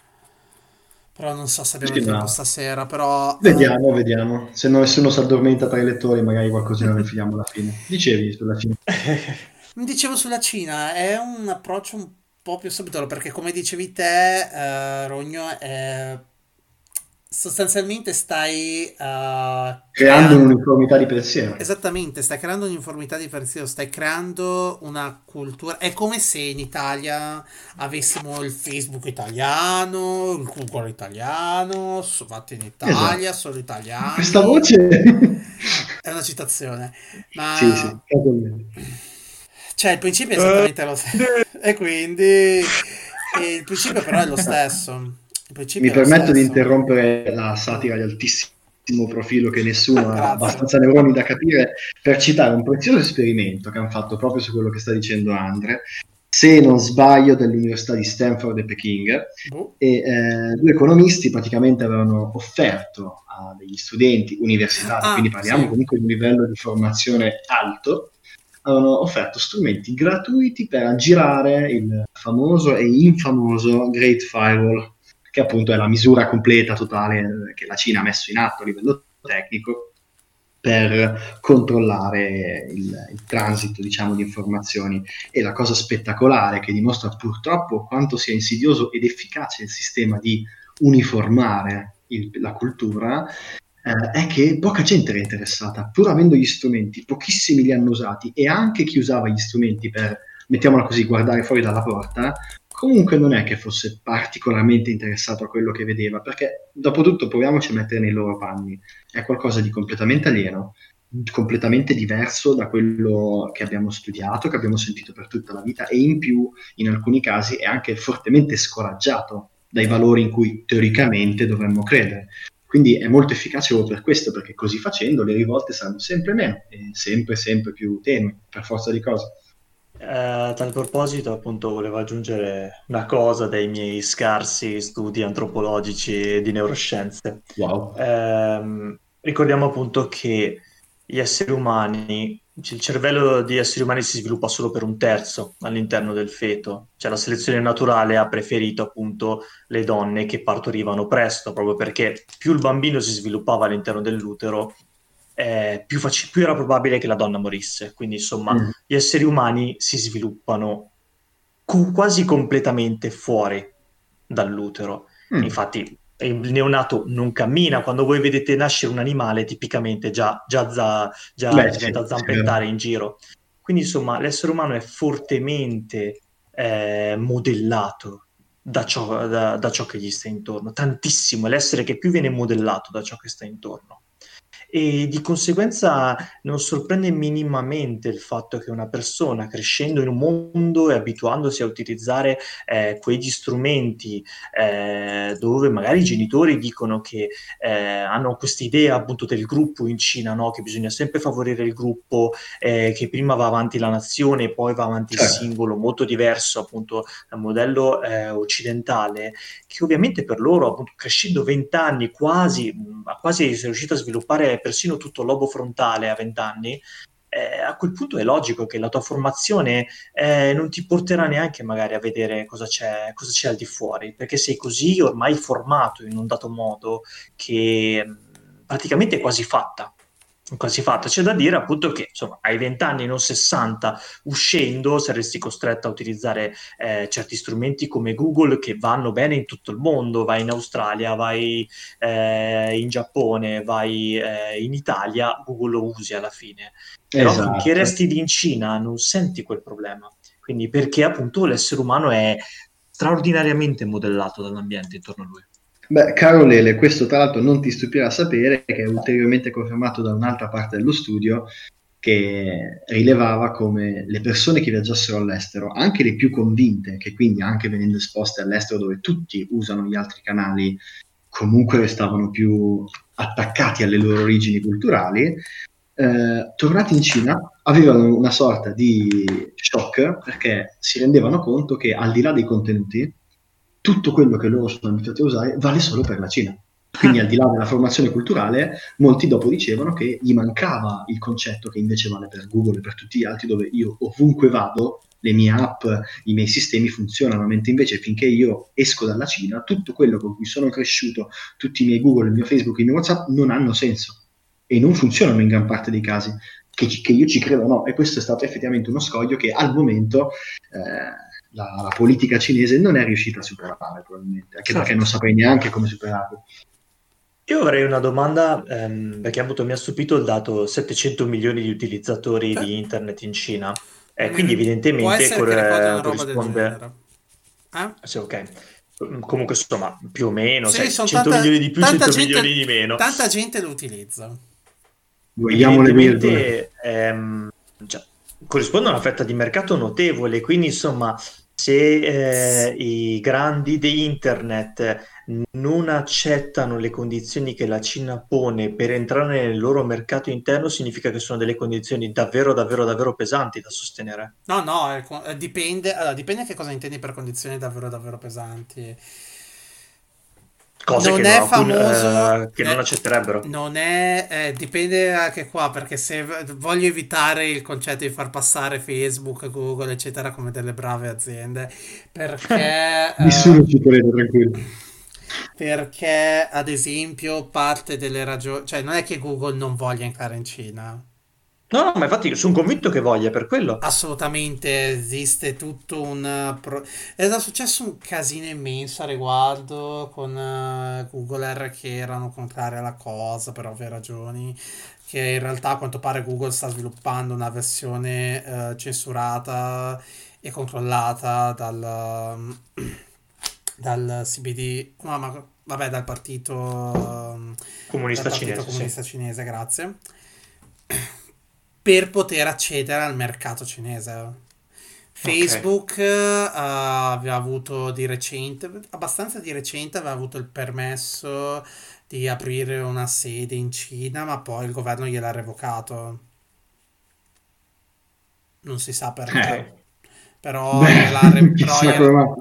Però non so se abbiamo sì, tempo no. stasera, però... Vediamo, vediamo. Se nessuno si addormenta tra i lettori, magari qualcosina ne finiamo alla fine. Dicevi sulla Cina. Dicevo sulla Cina, è un approccio un po' più subito, perché come dicevi te, uh, Rogno, è sostanzialmente stai uh, creando, creando un'uniformità di pensiero. Esattamente, stai creando un'uniformità di pensiero, stai creando una cultura. È come se in Italia avessimo il Facebook italiano, il Google italiano, fatto in Italia, esatto. solo italiano. Questa voce è una citazione, ma sì, sì, cioè il principio è esattamente lo stesso. e quindi il principio però è lo stesso. Mi permetto di interrompere la satira di altissimo profilo che nessuno ha abbastanza neuroni da capire per citare un prezioso esperimento che hanno fatto proprio su quello che sta dicendo Andre se non sbaglio dell'università di Stanford e Peking oh. e eh, due economisti praticamente avevano offerto a degli studenti universitari ah, quindi parliamo sì. comunque di un livello di formazione alto avevano offerto strumenti gratuiti per aggirare il famoso e infamoso Great Firewall che appunto è la misura completa, totale che la Cina ha messo in atto a livello tecnico per controllare il, il transito diciamo, di informazioni. E la cosa spettacolare che dimostra purtroppo quanto sia insidioso ed efficace il sistema di uniformare il, la cultura eh, è che poca gente era interessata, pur avendo gli strumenti, pochissimi li hanno usati e anche chi usava gli strumenti per, mettiamola così, guardare fuori dalla porta, comunque non è che fosse particolarmente interessato a quello che vedeva, perché dopo tutto proviamoci a mettere nei loro panni, è qualcosa di completamente alieno, completamente diverso da quello che abbiamo studiato, che abbiamo sentito per tutta la vita e in più in alcuni casi è anche fortemente scoraggiato dai valori in cui teoricamente dovremmo credere. Quindi è molto efficace proprio per questo, perché così facendo le rivolte saranno sempre meno e sempre, sempre più tenui, per forza di cose. Eh, a tal proposito, appunto, volevo aggiungere una cosa dai miei scarsi studi antropologici di neuroscienze. Wow. Eh, ricordiamo appunto che gli esseri umani, il cervello di esseri umani si sviluppa solo per un terzo all'interno del feto, cioè la selezione naturale ha preferito appunto le donne che partorivano presto, proprio perché più il bambino si sviluppava all'interno dell'utero, eh, più, fac- più, era probabile che la donna morisse. Quindi insomma mm. gli esseri umani si sviluppano cu- quasi completamente fuori dall'utero. Mm. Infatti il neonato non cammina, quando voi vedete nascere un animale tipicamente già, già, za, già Beh, diventa sì, zampettare sì. in giro. Quindi insomma l'essere umano è fortemente eh, modellato da ciò, da, da ciò che gli sta intorno, tantissimo, è l'essere che più viene modellato da ciò che sta intorno e di conseguenza non sorprende minimamente il fatto che una persona crescendo in un mondo e abituandosi a utilizzare eh, quegli strumenti eh, dove magari i genitori dicono che eh, hanno questa idea appunto del gruppo in Cina, no? che bisogna sempre favorire il gruppo, eh, che prima va avanti la nazione e poi va avanti certo. il singolo, molto diverso appunto dal modello eh, occidentale, che ovviamente per loro appunto crescendo vent'anni quasi, quasi è riuscito a sviluppare persino tutto il lobo frontale a 20 anni, eh, a quel punto è logico che la tua formazione eh, non ti porterà neanche magari a vedere cosa c'è, cosa c'è al di fuori, perché sei così ormai formato in un dato modo che praticamente è quasi fatta quasi fatta. C'è da dire appunto che insomma, ai 20 anni, non 60, uscendo saresti costretto a utilizzare eh, certi strumenti come Google che vanno bene in tutto il mondo. Vai in Australia, vai eh, in Giappone, vai eh, in Italia, Google lo usi alla fine. Però esatto. finché resti lì in Cina non senti quel problema. Quindi perché appunto l'essere umano è straordinariamente modellato dall'ambiente intorno a lui. Beh, caro Lele, questo tra l'altro non ti stupirà sapere che è ulteriormente confermato da un'altra parte dello studio che rilevava come le persone che viaggiassero all'estero, anche le più convinte, che quindi anche venendo esposte all'estero dove tutti usano gli altri canali, comunque restavano più attaccati alle loro origini culturali, eh, tornati in Cina avevano una sorta di shock perché si rendevano conto che al di là dei contenuti, tutto quello che loro sono abituati a usare vale solo per la Cina. Quindi al di là della formazione culturale, molti dopo dicevano che gli mancava il concetto che invece vale per Google e per tutti gli altri, dove io ovunque vado, le mie app, i miei sistemi funzionano, mentre invece finché io esco dalla Cina, tutto quello con cui sono cresciuto, tutti i miei Google, il mio Facebook, il mio WhatsApp, non hanno senso e non funzionano in gran parte dei casi. Che, che io ci credo no, e questo è stato effettivamente uno scoglio che al momento eh, la, la, politica cinese non è riuscita a superare probabilmente, anche certo. perché non saprei neanche come superarlo. Io avrei una domanda, ehm, perché appunto mi ha stupito il dato 700 milioni di utilizzatori eh. di internet in Cina, eh, quindi evidentemente cor- corrisponde... Eh? Sì, ok. Comunque insomma, più o meno, sì, sai, 100 tanta, milioni di più, 100 gente, milioni di meno. Tanta gente lo utilizza. Vogliamo le virgole. Ehm, cioè, corrisponde a una fetta di mercato notevole, quindi insomma se eh, i grandi di internet non accettano le condizioni che la Cina pone per entrare nel loro mercato interno, significa che sono delle condizioni davvero, davvero, davvero pesanti da sostenere. No, no, eh, dipende, allora, dipende che cosa intendi per condizioni davvero, davvero pesanti cose non che, è non, famoso, eh, che non accetterebbero. Non è, eh, dipende anche qua, perché se voglio evitare il concetto di far passare Facebook, Google, eccetera, come delle brave aziende, perché... Nessuno uh, ci crede, tranquillo. Perché, ad esempio, parte delle ragioni... Cioè, non è che Google non voglia entrare in Cina. No, no, ma infatti sono convinto che voglia per quello. Assolutamente esiste tutto un... pro- È successo un casino immenso a riguardo con eh, Google R che erano contrari alla cosa per ovvie ragioni, che in realtà a quanto pare Google sta sviluppando una versione eh, censurata e controllata dal, dal CBD, no, ma vabbè, dal partito, ehm, dal Comunista partito cinese, sì. comunista cinese, grazie per poter accedere al mercato cinese. Ok. Facebook eh, aveva avuto di recente, abbastanza di recente, aveva avuto il permesso di aprire una sede in Cina, ma poi il governo gliel'ha revocato. Non si sa perché, Ok. però Beh, gliel'ha re- però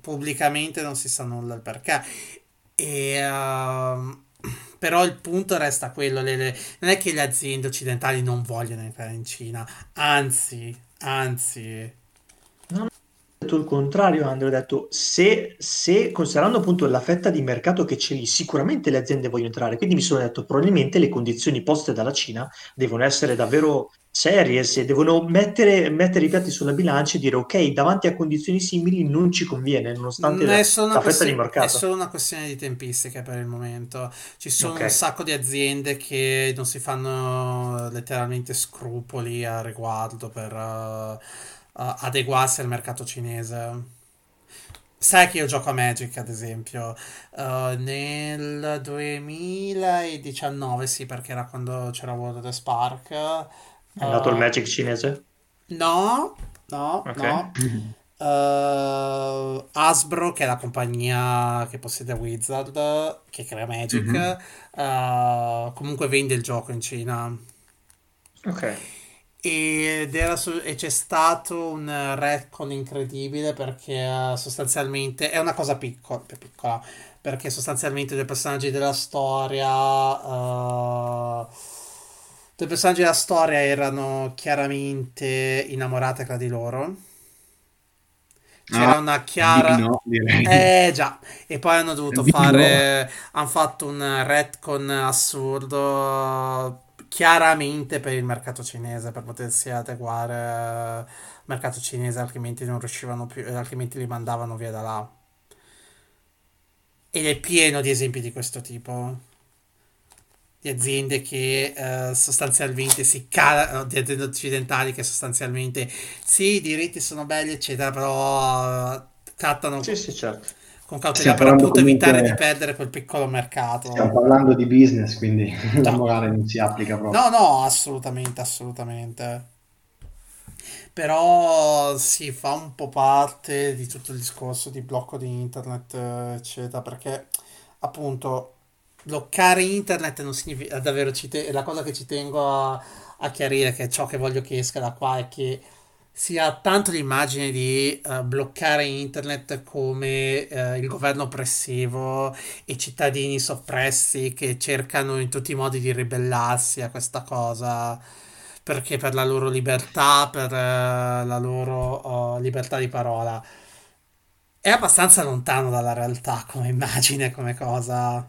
pubblicamente non si sa nulla il perché. E, ehm, però il punto resta quello, le- le- non è che le aziende occidentali non vogliono entrare in Cina, anzi, anzi, detto il contrario, Andrea, ho detto se, se considerando appunto la fetta di mercato che c'è lì, sicuramente le aziende vogliono entrare, quindi mi sono detto probabilmente le condizioni poste dalla Cina devono essere davvero serie, se devono mettere, mettere i piatti sulla bilancia e dire ok, davanti a condizioni simili non ci conviene, nonostante Mm, la, la fetta di questione, è mercato. solo una questione di tempistiche per il momento. Ci sono Ok, un sacco di aziende che non si fanno letteralmente scrupoli a riguardo per eh, eh, adeguarsi al mercato cinese. Sai che io gioco a Magic, ad esempio, eh, nel 2019, sì, perché era quando c'era World of the Spark. è nato il eh, Magic cinese? no, no, Ok. no. Eh, Hasbro, che è la compagnia che possiede Wizard, che crea Magic, Mhm. eh, comunque vende il gioco in Cina. Ok. Ed era su- e c'è stato un retcon incredibile perché eh, sostanzialmente è una cosa piccola, piccola perché sostanzialmente due personaggi della storia, eh, due personaggi della storia erano chiaramente innamorate tra di loro. C'era Ah, una chiara. no. Eh già, e poi hanno dovuto Di no. fare. Hanno fatto un retcon assurdo chiaramente per il mercato cinese, per potersi adeguare al mercato cinese, altrimenti non riuscivano più, altrimenti li mandavano via da là. Ed è pieno di esempi di questo tipo. Di aziende che eh, sostanzialmente si calano, di aziende occidentali che sostanzialmente sì, i diritti sono belli, eccetera, però eh, trattano Sì, sì, certo. Con cautela Stiamo per appunto evitare di perdere quel piccolo stiamo mercato. parlando di business, quindi la No, morale non si applica proprio. no, no, assolutamente, assolutamente. Però si fa un po' parte di tutto il discorso di blocco di internet, eccetera, perché appunto bloccare internet non significa davvero ci te- la cosa che ci tengo a, a chiarire, che è ciò che voglio che esca da qua, è che si ha tanto l'immagine di eh, bloccare internet come eh, il governo oppressivo e cittadini soppressi che cercano in tutti i modi di ribellarsi a questa cosa perché per la loro libertà, per eh, la loro eh, libertà di parola. È abbastanza lontano dalla realtà come immagine, come cosa.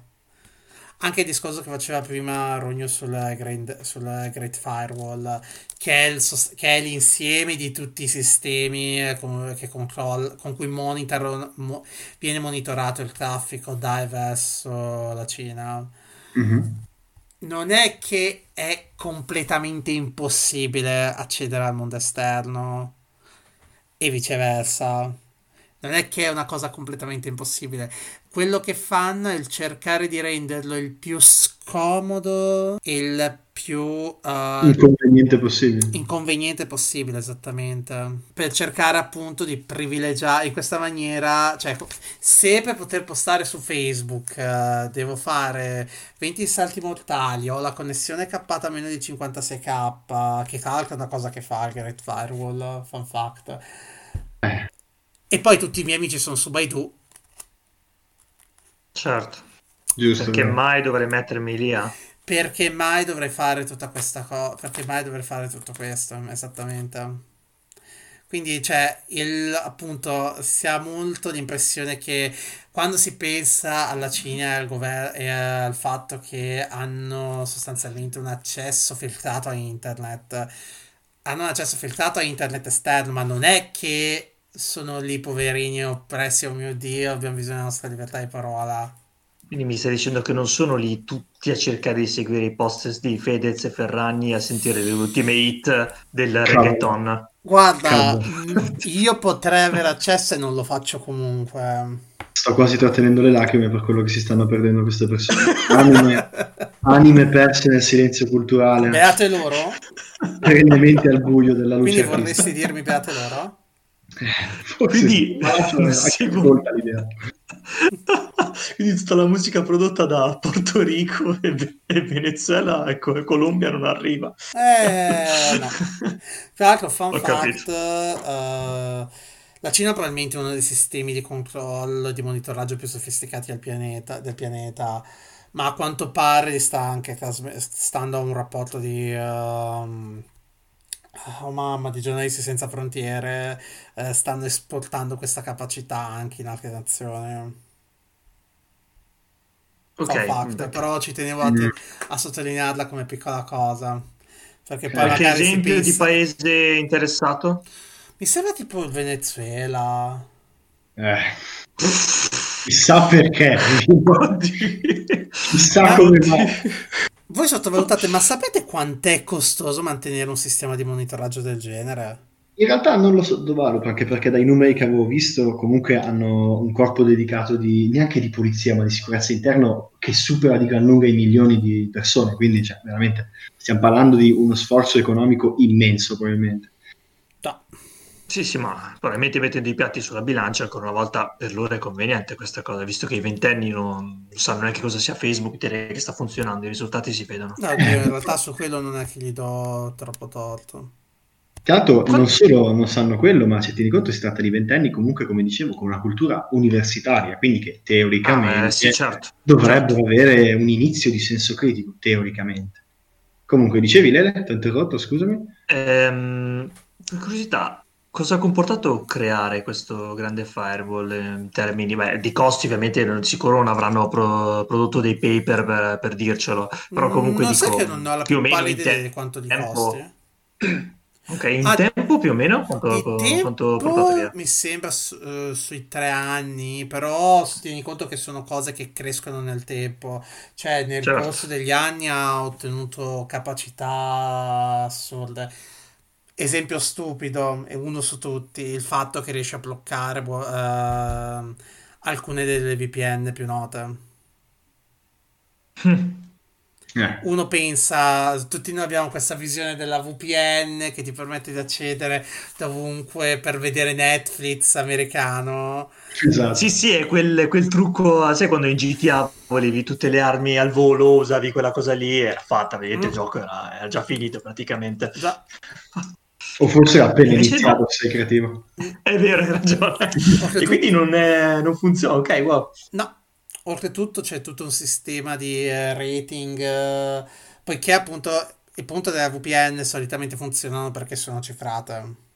Anche il discorso che faceva prima Rogno sul Great, sul Great Firewall, che è, il che è l'insieme di tutti i sistemi eh, con, che controll- con cui monitor- mo- viene monitorato il traffico da e verso la Cina. Mhm. Non è che è completamente impossibile accedere al mondo esterno e viceversa. Non è che è una cosa completamente impossibile. Quello che fanno è il cercare di renderlo il più scomodo e il più eh, Inconveniente possibile. inconveniente possibile, esattamente. Per cercare appunto di privilegiare in questa maniera, cioè, se per poter postare su Facebook eh, devo fare 20 salti mortali, ho la connessione cappata a meno di 56k, che calcola una cosa che fa il Great Firewall, fun fact. Eh, E poi tutti i miei amici sono su Baidu. Certo. giusto. Perché vero. mai dovrei mettermi lì a... Perché mai dovrei fare tutta questa cosa? Perché mai dovrei fare tutto questo? Esattamente. Quindi, cioè, il, appunto, si ha molto l'impressione che quando si pensa alla Cina e al, gover- e al fatto che hanno sostanzialmente un accesso filtrato a internet, hanno un accesso filtrato a internet esterno, ma non è che sono lì poverini oppressi, oh mio Dio, abbiamo bisogno della nostra libertà di parola. Quindi mi stai dicendo che non sono lì tutti a cercare di seguire i post di Fedez e Ferragni a sentire le ultime hit del Cavolo. reggaeton? Guarda, Cavolo. io potrei avere accesso e non lo faccio comunque. Sto quasi trattenendo le lacrime per quello che si stanno perdendo queste persone. Anime, anime perse nel silenzio culturale. Beate loro? Perennemente al buio della luce. Quindi vorresti dirmi beate loro? Forse Quindi, secondo... l'idea. Quindi tutta la musica prodotta da Porto Rico e, e Venezuela, ecco, e Colombia non arriva. Eh, no. Tra l'altro, fun Ho fact, uh, la Cina probabilmente è uno dei sistemi di controllo e di monitoraggio più sofisticati del pianeta, del pianeta ma a quanto pare sta anche stando a un rapporto di... Uh, oh mamma, di giornalisti senza frontiere eh, stanno esportando questa capacità anche in altre nazioni. Ok, fact, però ci tenevo a, te- a, sottolinearla come piccola cosa. Perché poi Qualche esempio pensa... di paese interessato? Mi sembra tipo il Venezuela. Eh. Chissà perché. Chissà come mai. Voi sottovalutate, ma sapete quant'è costoso mantenere un sistema di monitoraggio del genere? In realtà non lo sottovaluto, anche perché dai numeri che avevo visto comunque hanno un corpo dedicato di, neanche di polizia, ma di sicurezza interno che supera di gran lunga i milioni di persone, quindi cioè, veramente stiamo parlando di uno sforzo economico immenso probabilmente. No. Sì, sì, ma probabilmente mettono dei piatti sulla bilancia, ancora una volta per loro è conveniente questa cosa, visto che i ventenni non sanno neanche cosa sia Facebook, direi che sta funzionando, i risultati si vedono. No, in realtà su quello non è che gli do troppo torto. Tanto non solo non sanno quello, ma se ti tieni conto si tratta di ventenni comunque, come dicevo, con una cultura universitaria, quindi che teoricamente ah, eh, sì, certo, dovrebbero certo. avere un inizio di senso critico, teoricamente. Comunque, dicevi Lele? Ti ho interrotto, scusami? Ehm, per curiosità, Cosa ha comportato creare questo grande firewall in termini beh, di costi? Ovviamente non, sicuro non avranno pro, prodotto dei paper per, per dircelo, però comunque non dico, che non ho la più o meno idea di quanto di tempo... costi. Ok, in ah, tempo più o meno quanto, quanto portato via? Mi sembra su, uh, sui tre anni, però tieni conto che sono cose che crescono nel tempo. Cioè, nel certo. corso degli anni ha ottenuto capacità assurde esempio stupido e uno su tutti, il fatto che riesce a bloccare uh, alcune delle VPN più note. Eh. Uno pensa, tutti noi abbiamo questa visione della VPN che ti permette di accedere dovunque per vedere Netflix americano. Esatto. Sì, sì, è quel, quel, trucco, sai quando in GTA volevi tutte le armi al volo, usavi quella cosa lì, era fatta, vedete, mm. il gioco era, era, già finito praticamente. Già. O forse appena iniziato sei creativo. È vero, hai ragione. e quindi non, è, non, funziona, ok, wow. No, oltretutto c'è tutto un sistema di uh, rating, uh, poiché appunto il punto della VPN solitamente funzionano perché sono cifrate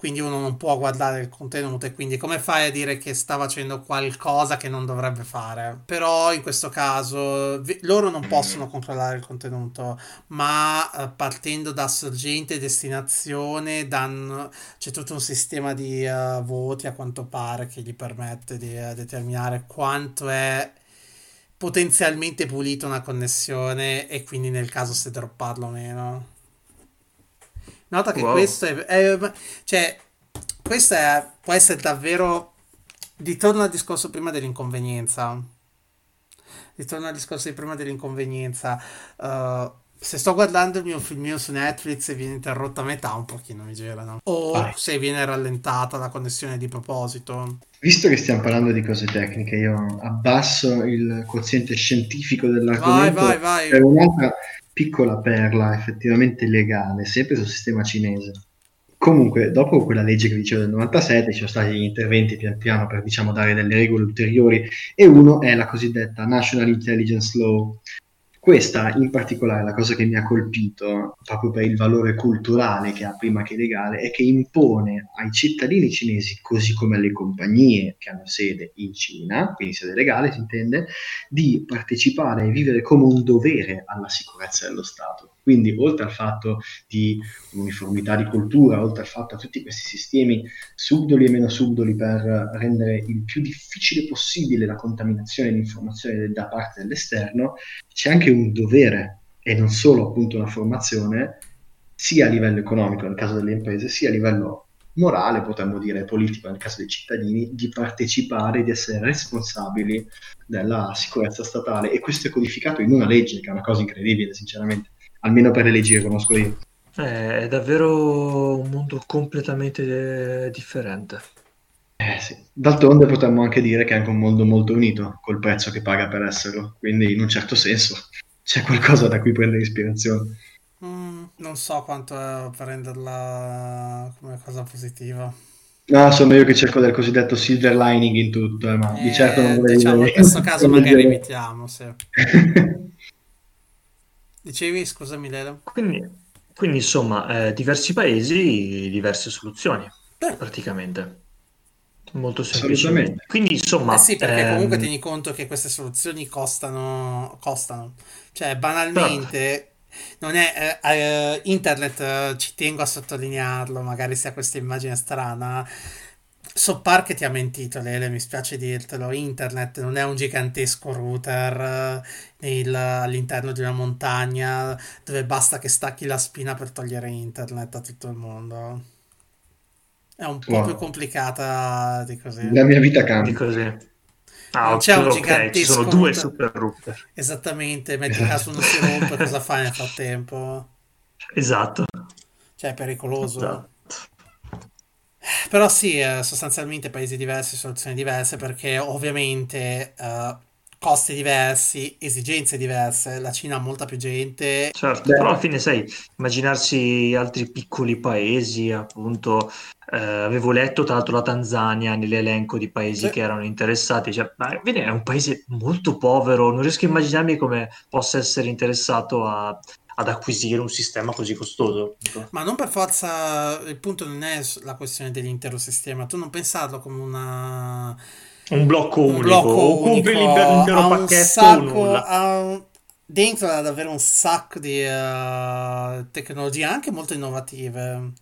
quindi uno non può guardare il contenuto e quindi come fai a dire che sta facendo qualcosa che non dovrebbe fare? Però in questo caso vi- loro non possono controllare il contenuto, ma eh, partendo da sorgente destinazione danno, c'è tutto un sistema di uh, voti a quanto pare che gli permette di uh, determinare quanto è potenzialmente pulita una connessione e quindi nel caso se dropparlo o meno. Nota che wow. questo è, è, cioè, questo è, può essere davvero. Ritorno al discorso prima dell'inconvenienza. Ritorno al discorso di prima dell'inconvenienza. Uh, se sto guardando il mio filmino su Netflix e viene interrotta a metà, un pochino mi girano. O Vai. se viene rallentata la connessione di proposito. Visto che stiamo parlando di cose tecniche, io abbasso il quoziente scientifico dell'argomento. Vai, vai, vai. Per un'altra piccola perla effettivamente legale, sempre sul sistema cinese. Comunque, dopo quella legge che dicevo del 97, ci sono stati gli interventi pian piano per diciamo, dare delle regole ulteriori e uno è la cosiddetta National Intelligence Law, Questa in particolare, la cosa che mi ha colpito, proprio per il valore culturale che ha prima che legale, è che impone ai cittadini cinesi, così come alle compagnie che hanno sede in Cina, quindi sede legale si intende, di partecipare e vivere come un dovere alla sicurezza dello Stato. Quindi, oltre al fatto di uniformità di cultura, oltre al fatto a tutti questi sistemi subdoli e meno subdoli per rendere il più difficile possibile la contaminazione di informazioni da parte dell'esterno, c'è anche un dovere e non solo appunto una formazione sia a livello economico nel caso delle imprese, sia a livello morale, potremmo dire politico nel caso dei cittadini, di partecipare, di essere responsabili della sicurezza statale. E questo è codificato in una legge, che è una cosa incredibile, sinceramente almeno per le leggi che conosco io. Eh, è davvero un mondo completamente eh, differente. Eh sì. D'altronde potremmo anche dire che è anche un mondo molto unito col prezzo che paga per esserlo, quindi in un certo senso c'è qualcosa da cui prendere ispirazione. Mm, non so quanto prenderla come cosa positiva. No, sono io che cerco del cosiddetto silver lining in tutto, eh, ma eh, di certo non vorrei diciamo, in questo caso magari evitiamo, sì. Dicevi, scusami Lelo. Quindi, quindi insomma, eh, diversi paesi, diverse soluzioni, Beh. praticamente. Molto semplicemente. Quindi insomma... Eh sì, perché ehm... comunque tieni conto che queste soluzioni costano, costano. Cioè, banalmente... Non è eh, eh, internet, eh, ci tengo a sottolinearlo, magari sia questa immagine strana, Soppar che ti ha mentito, Lele, mi spiace dirtelo. Internet non è un gigantesco router eh, nel, all'interno di una montagna dove basta che stacchi la spina per togliere internet a tutto il mondo. È un po' wow. più complicata di così. La mia vita cambia. Di così. Ah, c'è un okay, gigantesco ci sono due super router. Esattamente, metti caso uno si rompe, cosa fai nel frattempo? Esatto. Cioè, è pericoloso. Esatto. Però sì, eh, sostanzialmente paesi diversi, soluzioni diverse, perché ovviamente eh, costi diversi, esigenze diverse. La Cina ha molta più gente. Certo, Beh. però alla fine, sai, immaginarsi altri piccoli paesi, appunto, eh, avevo letto tra l'altro la Tanzania nell'elenco di paesi Beh. che erano interessati, cioè, ma è un paese molto povero, non riesco a immaginarmi come possa essere interessato a ad acquisire un sistema così costoso. Ma non per forza, il punto non è la questione dell'intero sistema, tu non pensarlo come una... Un blocco un unico, blocco o compri l'intero pacchetto sacco, un... Dentro ha davvero un sacco di uh, tecnologie anche molto innovative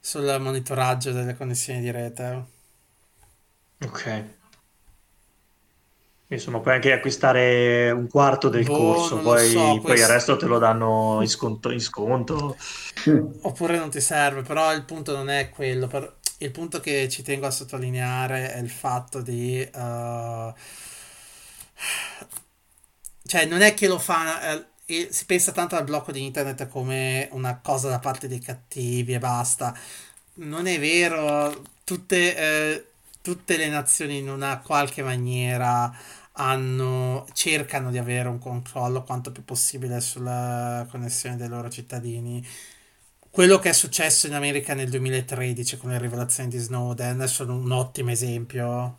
sul monitoraggio delle connessioni di rete. Ok. Insomma, puoi anche acquistare un quarto del boh, corso, poi, so, poi questo... il resto te lo danno in sconto, in sconto. Oppure non ti serve, però il punto non è quello. Per... Il punto che ci tengo a sottolineare è il fatto di... Uh... Cioè, non è che lo fa... Eh, si pensa tanto al blocco di internet come una cosa da parte dei cattivi e basta. Non è vero. Tutte, eh, tutte le nazioni in una qualche maniera hanno, cercano di avere un controllo quanto più possibile sulla connessione dei loro cittadini. Quello che è successo in America nel 2013 con le rivelazioni di Snowden è solo un ottimo esempio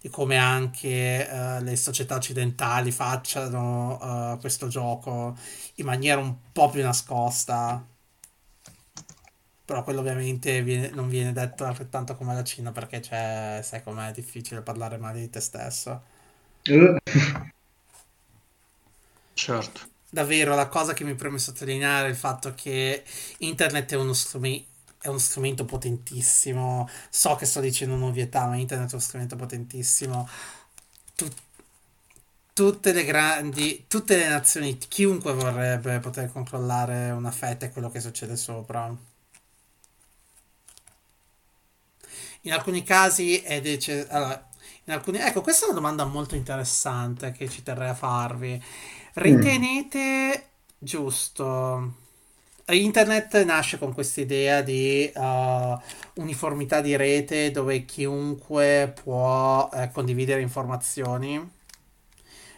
di come anche uh, le società occidentali facciano uh, questo gioco in maniera un po' più nascosta. Però quello ovviamente viene, non viene detto altrettanto come la Cina perché c'è, sai com'è difficile parlare male di te stesso. Certo. Davvero, la cosa che mi preme sottolineare è il fatto che internet è uno, strumento, è uno strumento potentissimo. So che sto dicendo un'ovvietà, ma internet è uno strumento potentissimo. Tut- tutte le grandi, tutte le nazioni, chiunque vorrebbe poter controllare una fetta e quello che succede sopra. In alcuni casi è necessario. Allora, alcuni... Ecco, questa è una domanda molto interessante che ci terrei a farvi. Ritenete mm. giusto? Internet nasce con questa idea di uh, uniformità di rete dove chiunque può uh, condividere informazioni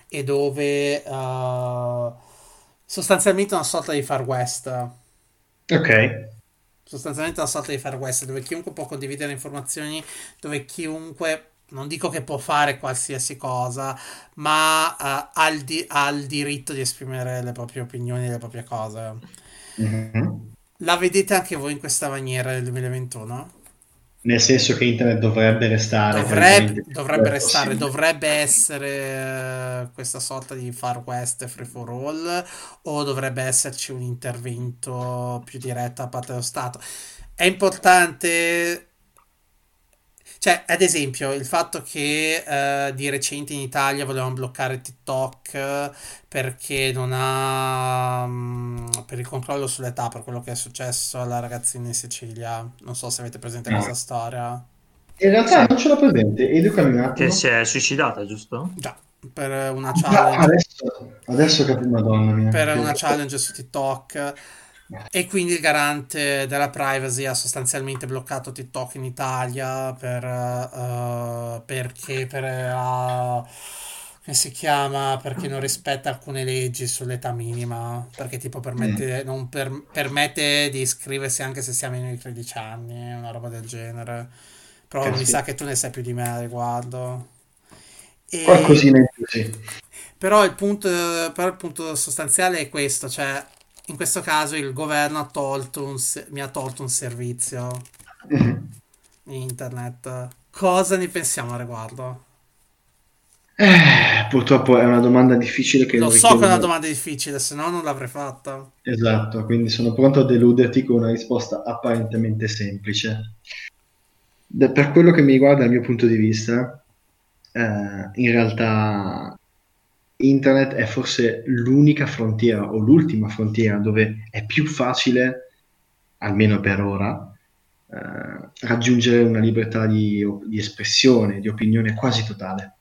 e dove uh, sostanzialmente una sorta di far west. Ok. Sostanzialmente una sorta di far west dove chiunque può condividere informazioni, dove chiunque non dico che può fare qualsiasi cosa, ma uh, ha, il di- ha, il diritto di esprimere le proprie opinioni e le proprie cose. Mm-hmm. La vedete anche voi in questa maniera nel 2021? Nel senso che internet dovrebbe restare. Dovrebbe, dovrebbe restare, dovrebbe essere uh, questa sorta di Far West free for all o dovrebbe esserci un intervento più diretto da parte dello Stato. È importante cioè, ad esempio, il fatto che uh, di recente in Italia volevano bloccare TikTok perché non ha um, per il controllo sull'età, per quello che è successo alla ragazzina in Sicilia. Non so se avete presente no. questa storia. In realtà non ce l'ho presente, educami un attimo. Che si è suicidata, giusto? Già, per una challenge. Ah, adesso, adesso capisco, madonna mia. Per una challenge su TikTok e quindi il garante della privacy ha sostanzialmente bloccato TikTok in Italia per, uh, perché per, uh, come si chiama? Perché non rispetta alcune leggi sull'età minima perché tipo permette, mm. non per, permette di iscriversi anche se siamo in 13 anni una roba del genere. Però mi sa che tu ne sai più di me a riguardo. E... qualcosina in più sì. però il punto, però il punto sostanziale è questo cioè in questo caso il governo ha tolto un, mi ha tolto un servizio internet. Cosa ne pensiamo a riguardo? Eh, purtroppo è una domanda difficile che lo so che è una domanda difficile, se no non l'avrei fatta. Esatto, quindi sono pronto a deluderti con una risposta apparentemente semplice. per quello che mi riguarda, dal mio punto di vista, eh, in realtà internet è forse l'unica frontiera o l'ultima frontiera dove è più facile, almeno per ora, eh, raggiungere una libertà di, di, espressione, di opinione quasi totale.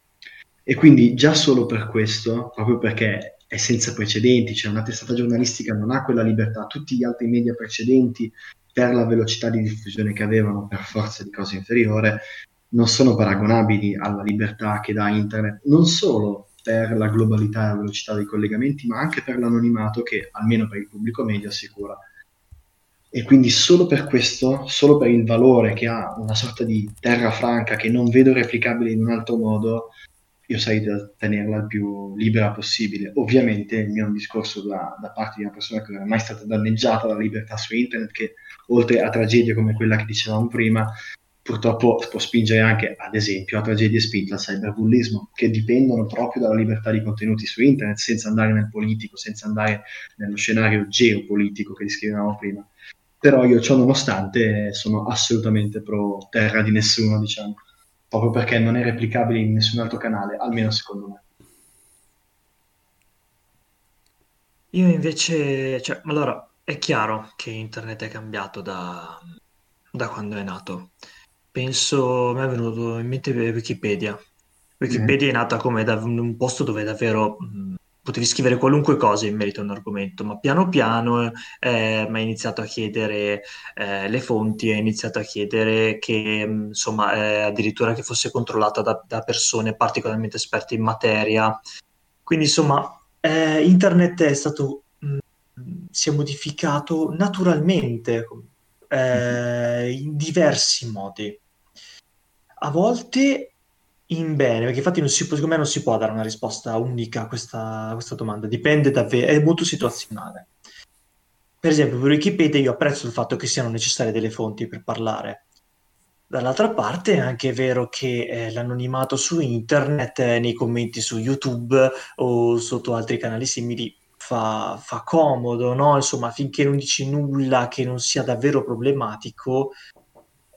E quindi già solo per questo, proprio perché è senza precedenti, cioè una testata giornalistica non ha quella libertà, tutti gli altri media precedenti per la velocità di diffusione che avevano per forza di cosa inferiore, non sono paragonabili alla libertà che dà internet, non solo per la globalità e la velocità dei collegamenti, ma anche per l'anonimato che almeno per il pubblico medio assicura. E quindi solo per questo, solo per il valore che ha una sorta di terra franca che non vedo replicabile in un altro modo, io sarei da tenerla il più libera possibile. Ovviamente il mio è un discorso da, da, parte di una persona che non è mai stata danneggiata dalla libertà su internet, che oltre a tragedie come quella che dicevamo prima, purtroppo può spingere anche, ad esempio, a tragedie spinte al cyberbullismo, che dipendono proprio dalla libertà di contenuti su internet, senza andare nel politico, senza andare nello scenario geopolitico che descrivevamo prima. Però io, ciò nonostante, sono assolutamente pro terra di nessuno, diciamo, proprio perché non è replicabile in nessun altro canale, almeno secondo me. Io invece, cioè, allora, è chiaro che internet è cambiato da, da quando è nato penso, mi è venuto in mente Wikipedia. Wikipedia mm. è nata come da un posto dove davvero mh, potevi scrivere qualunque cosa in merito a un argomento, ma piano piano eh, mi ha iniziato a chiedere eh, le fonti, ha iniziato a chiedere che, mh, insomma, eh, addirittura che fosse controllata da, da, persone particolarmente esperte in materia. Quindi, insomma, eh, internet è stato, mh, si è modificato naturalmente eh, in diversi modi a volte in bene, perché infatti non si può, secondo me non si può dare una risposta unica a questa, a questa domanda, dipende davvero, è molto situazionale. Per esempio, per Wikipedia io apprezzo il fatto che siano necessarie delle fonti per parlare. Dall'altra parte è anche vero che eh, l'anonimato su internet, eh, nei commenti su YouTube o sotto altri canali simili, fa, fa comodo, no? Insomma, finché non dici nulla che non sia davvero problematico,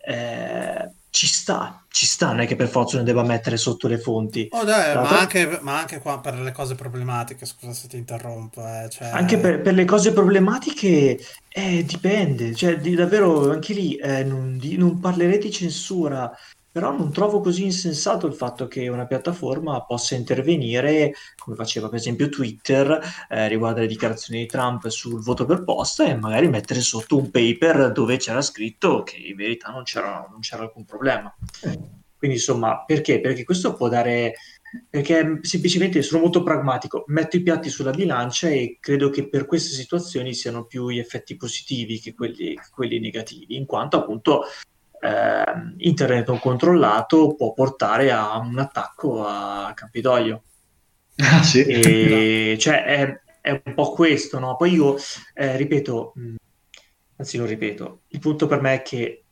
eh, ci sta, ci sta, non è che per forza non debba mettere sotto le fonti. Oh dai, ma, anche, ma, anche, qua per le cose problematiche, scusa se ti interrompo. Eh, cioè... Anche per, per, le cose problematiche eh, dipende, cioè di, davvero anche lì eh, non, di, non parlerei di censura, però non trovo così insensato il fatto che una piattaforma possa intervenire, come faceva per esempio Twitter, eh, riguardo alle dichiarazioni di Trump sul voto per posta e magari mettere sotto un paper dove c'era scritto che in verità non c'era, non c'era alcun problema. Quindi insomma, perché? Perché questo può dare perché semplicemente sono molto pragmatico, metto i piatti sulla bilancia e credo che per queste situazioni siano più gli effetti positivi che quelli, che quelli negativi, in quanto appunto eh, internet non controllato può portare a un attacco a Campidoglio. Ah, sì. E, cioè, è, è, un po' questo, no? Poi io, eh, ripeto, mh, anzi lo ripeto, il punto per me è che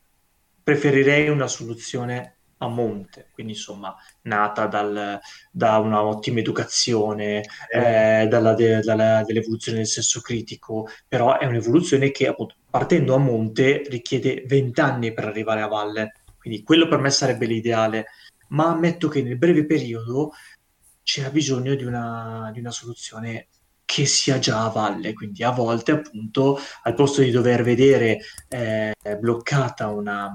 preferirei una soluzione a monte, quindi insomma nata dal, da una ottima educazione, eh, dalla, de, dalla, dall'evoluzione del senso critico, però è un'evoluzione che appunto partendo a monte richiede 20 anni per arrivare a valle, quindi quello per me sarebbe l'ideale, ma ammetto che nel breve periodo c'era bisogno di una, di una soluzione che sia già a valle, quindi a volte appunto al posto di dover vedere eh, bloccata una,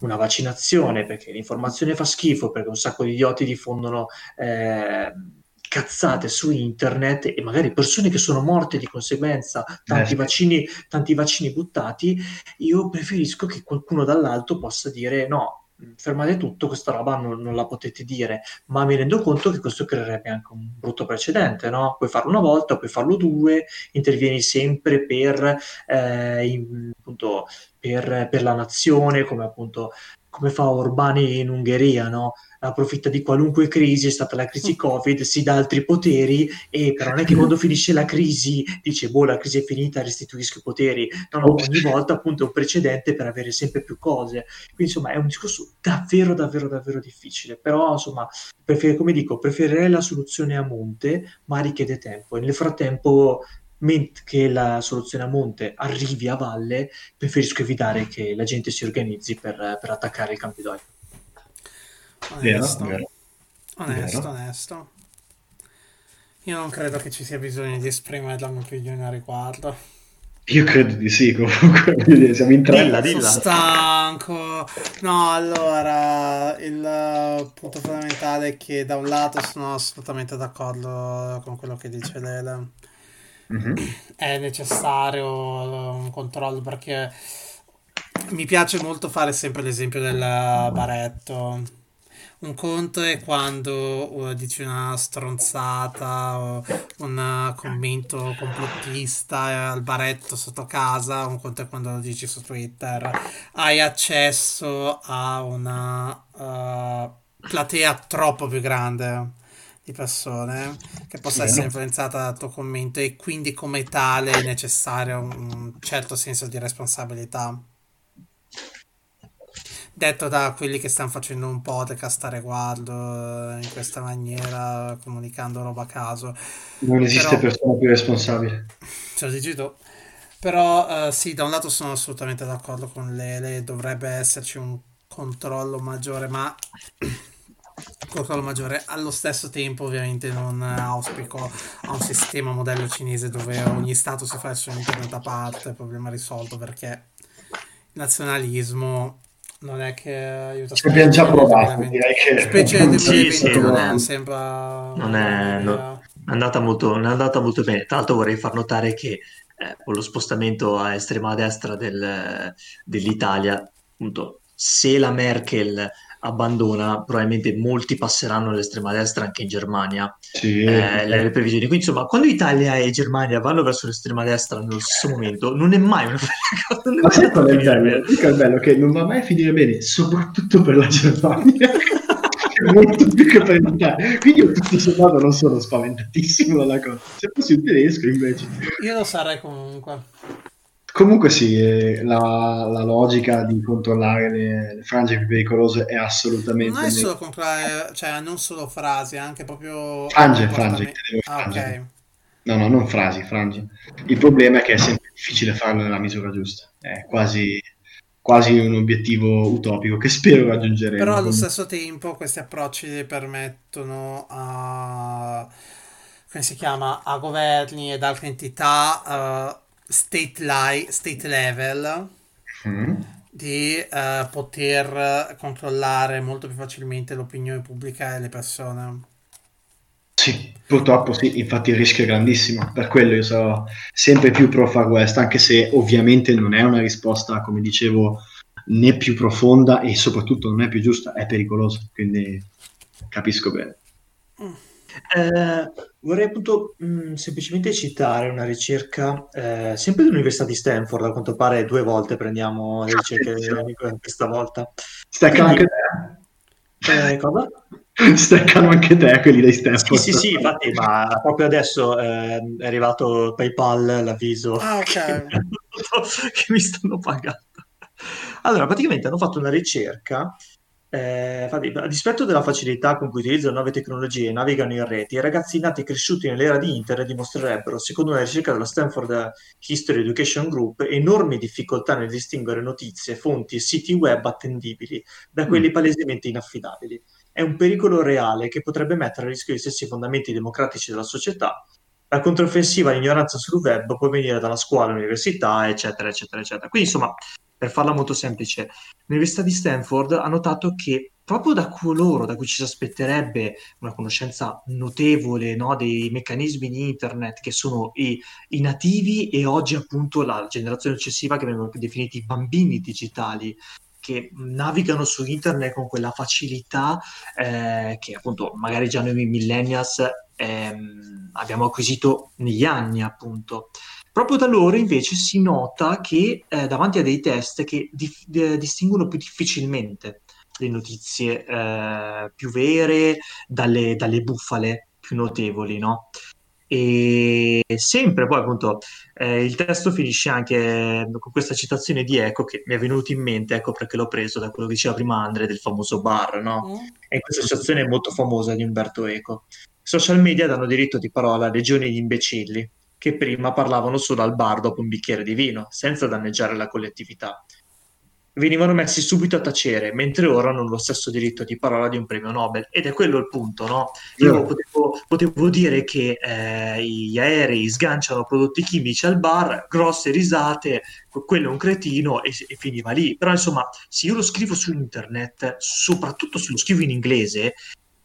una, vaccinazione perché l'informazione fa schifo, perché un sacco di idioti diffondono eh, cazzate su internet e magari persone che sono morte di conseguenza, tanti, eh, vaccini, tanti vaccini buttati, io preferisco che qualcuno dall'alto possa dire no, fermate tutto, questa roba non, non, la potete dire, ma mi rendo conto che questo creerebbe anche un brutto precedente, no? Puoi farlo una volta, puoi farlo due, intervieni sempre per, eh, in, appunto, per, per la nazione, come appunto come fa Orbani in Ungheria, no? Approfitta di qualunque crisi, è stata la crisi Covid, si dà altri poteri, e però non è che quando finisce la crisi dice, boh, la crisi è finita, restituisco i poteri. No, no, ogni volta appunto è un precedente per avere sempre più cose. Quindi insomma è un discorso davvero, davvero, davvero difficile. Però insomma, prefer- come dico, preferirei la soluzione a monte, ma richiede tempo. E nel frattempo che la soluzione a monte arrivi a valle, preferisco evitare che la gente si organizzi per, per attaccare il Campidoglio. Onesto. Vero, onesto, vero. onesto. Io non credo che ci sia bisogno di esprimere la mia opinione a riguardo. Io credo di sì, comunque siamo in tre. Dilla, dilla. Sono stanco. No, allora, il punto fondamentale è che da un lato sono assolutamente d'accordo con quello che dice Lele. Mm-hmm. È necessario un controllo perché mi piace molto fare sempre l'esempio del baretto un conto è quando uh, dici una stronzata o un commento complottista al baretto sotto casa, un conto è quando lo dici su Twitter. Hai accesso a una uh, platea troppo più grande di persone che possa essere influenzata dal tuo commento e quindi come tale è necessario un certo senso di responsabilità detto da quelli che stanno facendo un podcast a riguardo eh, in questa maniera, comunicando roba a caso. Non esiste Però, persona più responsabile. Ce lo dici tu. Però uh, sì, da un lato sono assolutamente d'accordo con Lele, dovrebbe esserci un controllo maggiore, ma controllo maggiore. Allo stesso tempo, ovviamente, non auspico a un sistema modello cinese dove ogni stato si fa il suo internet a parte, problema risolto perché il nazionalismo non è che aiuta ci abbiamo già provato direi che specie nel 2021 sì, sì, non, è, sembra non è, non, è, andata molto, non è andata molto bene. Tra l'altro vorrei far notare che eh, con lo spostamento a estrema destra del, dell'Italia appunto se la Merkel abbandona, probabilmente molti passeranno all'estrema destra anche in Germania. Sì, eh, le, le, previsioni. Quindi, insomma, quando Italia e Germania vanno verso l'estrema destra nello stesso momento, non è mai una bella cosa. Ma qual è il bello? È bello che non va mai a finire bene, soprattutto per la Germania. molto più che per l'Italia. Quindi io tutto sommato non sono spaventatissimo dalla cosa. Se fossi un tedesco invece. Io lo sarei comunque. Comunque sì, eh, la, la, logica di controllare le, le, frange più pericolose è assolutamente... Non è solo controllare, cioè non solo frasi, anche proprio... Frange, frange, ah, ok. No, no, non frasi, frange. Il problema è che è sempre difficile farlo nella misura giusta. È quasi, quasi un obiettivo utopico che spero raggiungeremo. Però allo stesso tempo questi approcci permettono a... come si chiama? A governi ed altre entità... State, li- state level mm. di uh, poter controllare molto più facilmente l'opinione pubblica e le persone. Sì, purtroppo sì, infatti il rischio è grandissimo, per quello io sarò sempre più pro Far West, anche se ovviamente non è una risposta, come dicevo, né più profonda e soprattutto non è più giusta, è pericolosa, quindi capisco bene. Eh, vorrei appunto mh, mm, semplicemente citare una ricerca eh, sempre dell'Università di Stanford, a quanto pare due volte prendiamo le ricerche di questa volta. Staccano anche te? Eh, cosa? Staccano anche te quelli dei Stanford. Sì, sì, sì, infatti, ma proprio adesso eh, è arrivato PayPal, l'avviso ah, okay. che mi stanno pagando. Allora, praticamente hanno fatto una ricerca eh, a dispetto della facilità con cui utilizzano nuove tecnologie e navigano in rete, i ragazzi nati e cresciuti nell'era di Internet dimostrerebbero, secondo una ricerca della Stanford History Education Group, enormi difficoltà nel distinguere notizie, fonti e siti web attendibili da quelli mm. palesemente inaffidabili. È un pericolo reale che potrebbe mettere a rischio gli stessi fondamenti democratici della società. La controffensiva all'ignoranza sul web può venire dalla scuola, all'università, eccetera, eccetera, eccetera. Quindi, insomma, per farla molto semplice, l'Università di Stanford ha notato che proprio da coloro da cui ci si aspetterebbe una conoscenza notevole no, dei meccanismi di internet che sono i, i, nativi e oggi appunto la generazione successiva che vengono definiti i bambini digitali che navigano su internet con quella facilità eh, che appunto magari già noi millennials ehm, abbiamo acquisito negli anni appunto Proprio da loro invece si nota che eh, davanti a dei test che dif- eh, distinguono più difficilmente le notizie eh, più vere dalle, dalle, bufale più notevoli, no? E sempre poi appunto eh, il testo finisce anche con questa citazione di Eco che mi è venuto in mente, ecco perché l'ho preso da quello che diceva prima Andre del famoso bar, no? Mm. E questa citazione molto famosa di Umberto Eco. Social media danno diritto di parola a legioni di imbecilli che prima parlavano solo al bar dopo un bicchiere di vino, senza danneggiare la collettività. Venivano messi subito a tacere, mentre ora hanno lo stesso diritto di parola di un premio Nobel. Ed è quello il punto, no? Io potevo, potevo dire che eh, gli aerei sganciano prodotti chimici al bar, grosse risate, quello è un cretino e, e finiva lì. Però insomma, se io lo scrivo su internet, soprattutto se lo scrivo in inglese,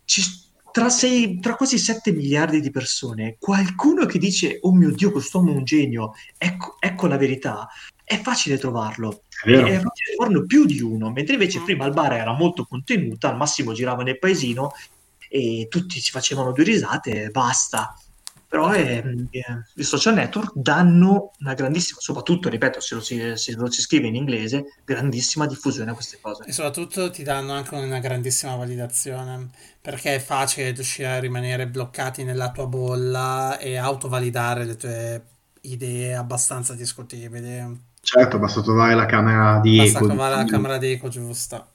ci, tra, sei, tra, quasi 7 miliardi di persone, qualcuno che dice, oh mio Dio, quest'uomo è un genio, ecco, ecco la verità, è facile trovarlo. È, è facile trovarlo più di uno, mentre invece prima al bar era molto contenuta, al massimo girava nel paesino e tutti si facevano due risate e basta però è, è, i social network danno una grandissima, soprattutto, ripeto, se lo, si, se lo, si, scrive in inglese, grandissima diffusione a queste cose. E soprattutto ti danno anche una grandissima validazione, perché è facile riuscire a rimanere bloccati nella tua bolla e autovalidare le tue idee abbastanza discutibili. Certo, basta trovare la camera di basta eco. Basta trovare la camera di eco giusta.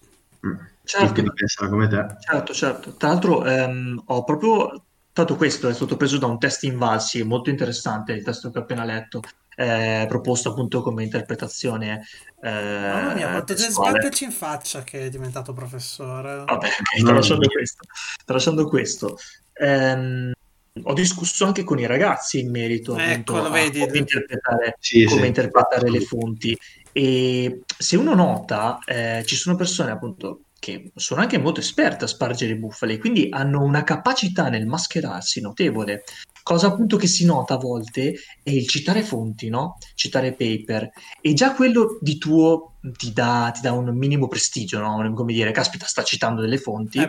Mm. Certo. come te. certo, certo. Tra l'altro ehm, ho proprio Tanto questo è stato preso da un test Invalsi, molto interessante il testo che ho appena letto, eh, proposto appunto come interpretazione. Eh, Mamma mia, quanto sbatterci in faccia che è diventato professore. Vabbè, tralasciando questo. Tralasciando questo. Ehm, ho discusso anche con i ragazzi in merito ecco, appunto, vedi, come interpretare, sì, come sì. interpretare le fonti. E se uno nota, eh, ci sono persone appunto che sono anche molto esperte a spargere bufale, quindi hanno una capacità nel mascherarsi notevole. Cosa appunto che si nota a volte è il citare fonti, no? Citare paper. E già quello di tuo ti dà, ti dà un minimo prestigio, no? Come dire, caspita, sta citando delle fonti. Eh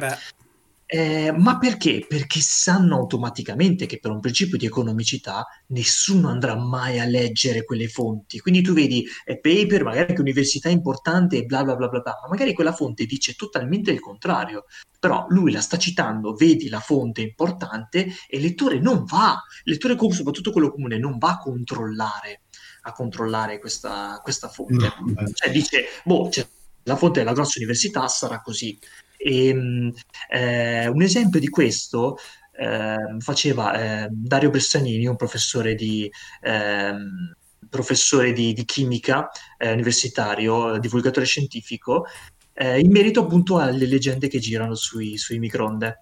eh, ma perché? Perché sanno automaticamente che per un principio di economicità nessuno andrà mai a leggere quelle fonti. Quindi tu vedi è paper, magari anche università importante e bla bla bla bla bla, ma magari quella fonte dice totalmente il contrario. Però lui la sta citando, vedi la fonte importante e il lettore non va, il lettore soprattutto quello comune, non va a controllare, a controllare questa, questa fonte. No, cioè dice, boh, cioè, la fonte della grossa università sarà così. E, ehm, eh, un esempio di questo eh, faceva eh, Dario Bressanini, un professore di, ehm, professore di, di chimica eh, universitario, divulgatore scientifico, eh, in merito appunto alle leggende che girano sui, sui microonde.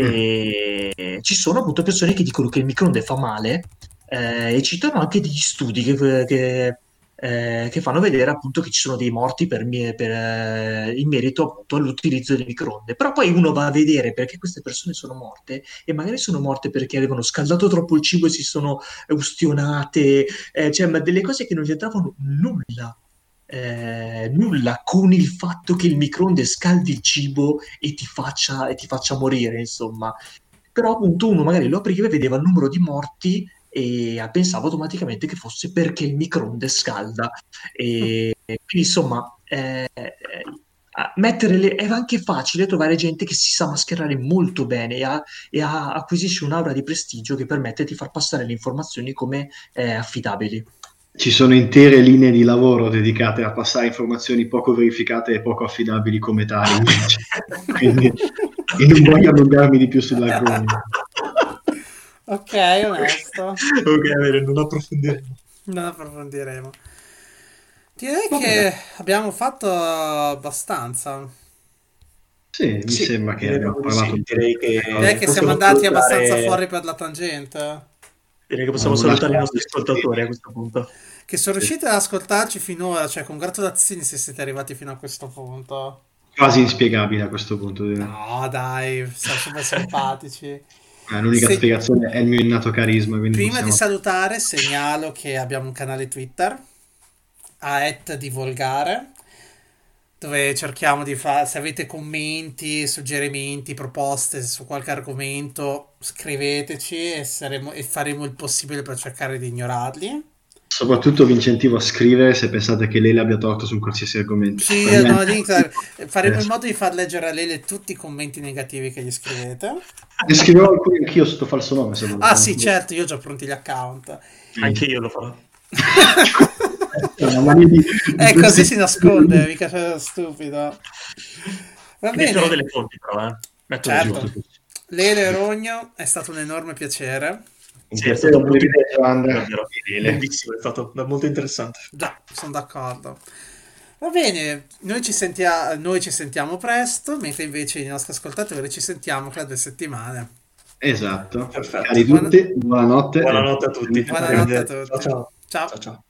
Mm. ci sono appunto persone che dicono che il microonde fa male eh, e citano anche degli studi che, che eh, che fanno vedere appunto che ci sono dei morti per, per, eh, in merito appunto all'utilizzo delle microonde. Però poi uno va a vedere perché queste persone sono morte e magari sono morte perché avevano scaldato troppo il cibo e si sono ustionate, eh, cioè ma delle cose che non c'entravano nulla. Eh, nulla con il fatto che il microonde scaldi il cibo e ti faccia, e ti faccia morire, insomma. però appunto uno magari lo apriva e vedeva il numero di morti e pensava automaticamente che fosse perché il microonde scalda. E quindi insomma, eh, eh mettere le... è anche facile trovare gente che si sa mascherare molto bene e, ha, e ha, acquisisce un'aura di prestigio che permette di far passare le informazioni come eh, affidabili. Ci sono intere linee di lavoro dedicate a passare informazioni poco verificate e poco affidabili come tali. Quindi non voglio allungarmi di più sull'argomento. Ok, onesto. ok, bene, non approfondiremo. Non approfondiremo. Direi Va che bene. abbiamo fatto abbastanza. Sì, mi sì, sembra che abbiamo parlato. Sì, direi che, direi che siamo andati salutare... abbastanza fuori per la tangente. Direi che possiamo salutare i nostri ascoltatori a questo punto. Che sono riusciti ad ascoltarci finora, cioè congratulazioni se siete arrivati fino a questo punto. Quasi inspiegabile a questo punto. No, dai, siamo super simpatici. Eh, l'unica se... spiegazione è il mio innato carisma. Prima possiamo... di salutare, segnalo che abbiamo un canale Twitter a et volgare dove cerchiamo di fare se avete commenti, suggerimenti, proposte su qualche argomento, scriveteci e, saremo, e faremo il possibile per cercare di ignorarli. Soprattutto vi incentivo a scrivere se pensate che Lele abbia torto su un qualsiasi argomento. Sì, no, faremo in modo di far leggere a Lele tutti i commenti negativi che gli scrivete. Ne scriverò alcuni anch'io sotto falso nome. Se ah sì, certo, io ho già pronti gli account. Anche io lo farò. eh, così si nasconde, mica stupido. Va bene. Metterò delle fonti, però, eh. Metto certo. Lele Rogno, è stato un enorme piacere. Sì, è stato molto bellissimo, è stato molto interessante. Già, sono d'accordo. Va bene, noi ci, sentia- noi ci sentiamo presto, mentre invece i nostri ascoltatori ci sentiamo tra due settimane. Esatto. Perfetto. Cari tutti, buonanotte. Buonanotte a tutti. Buonanotte a tutti. ciao. ciao. ciao, ciao.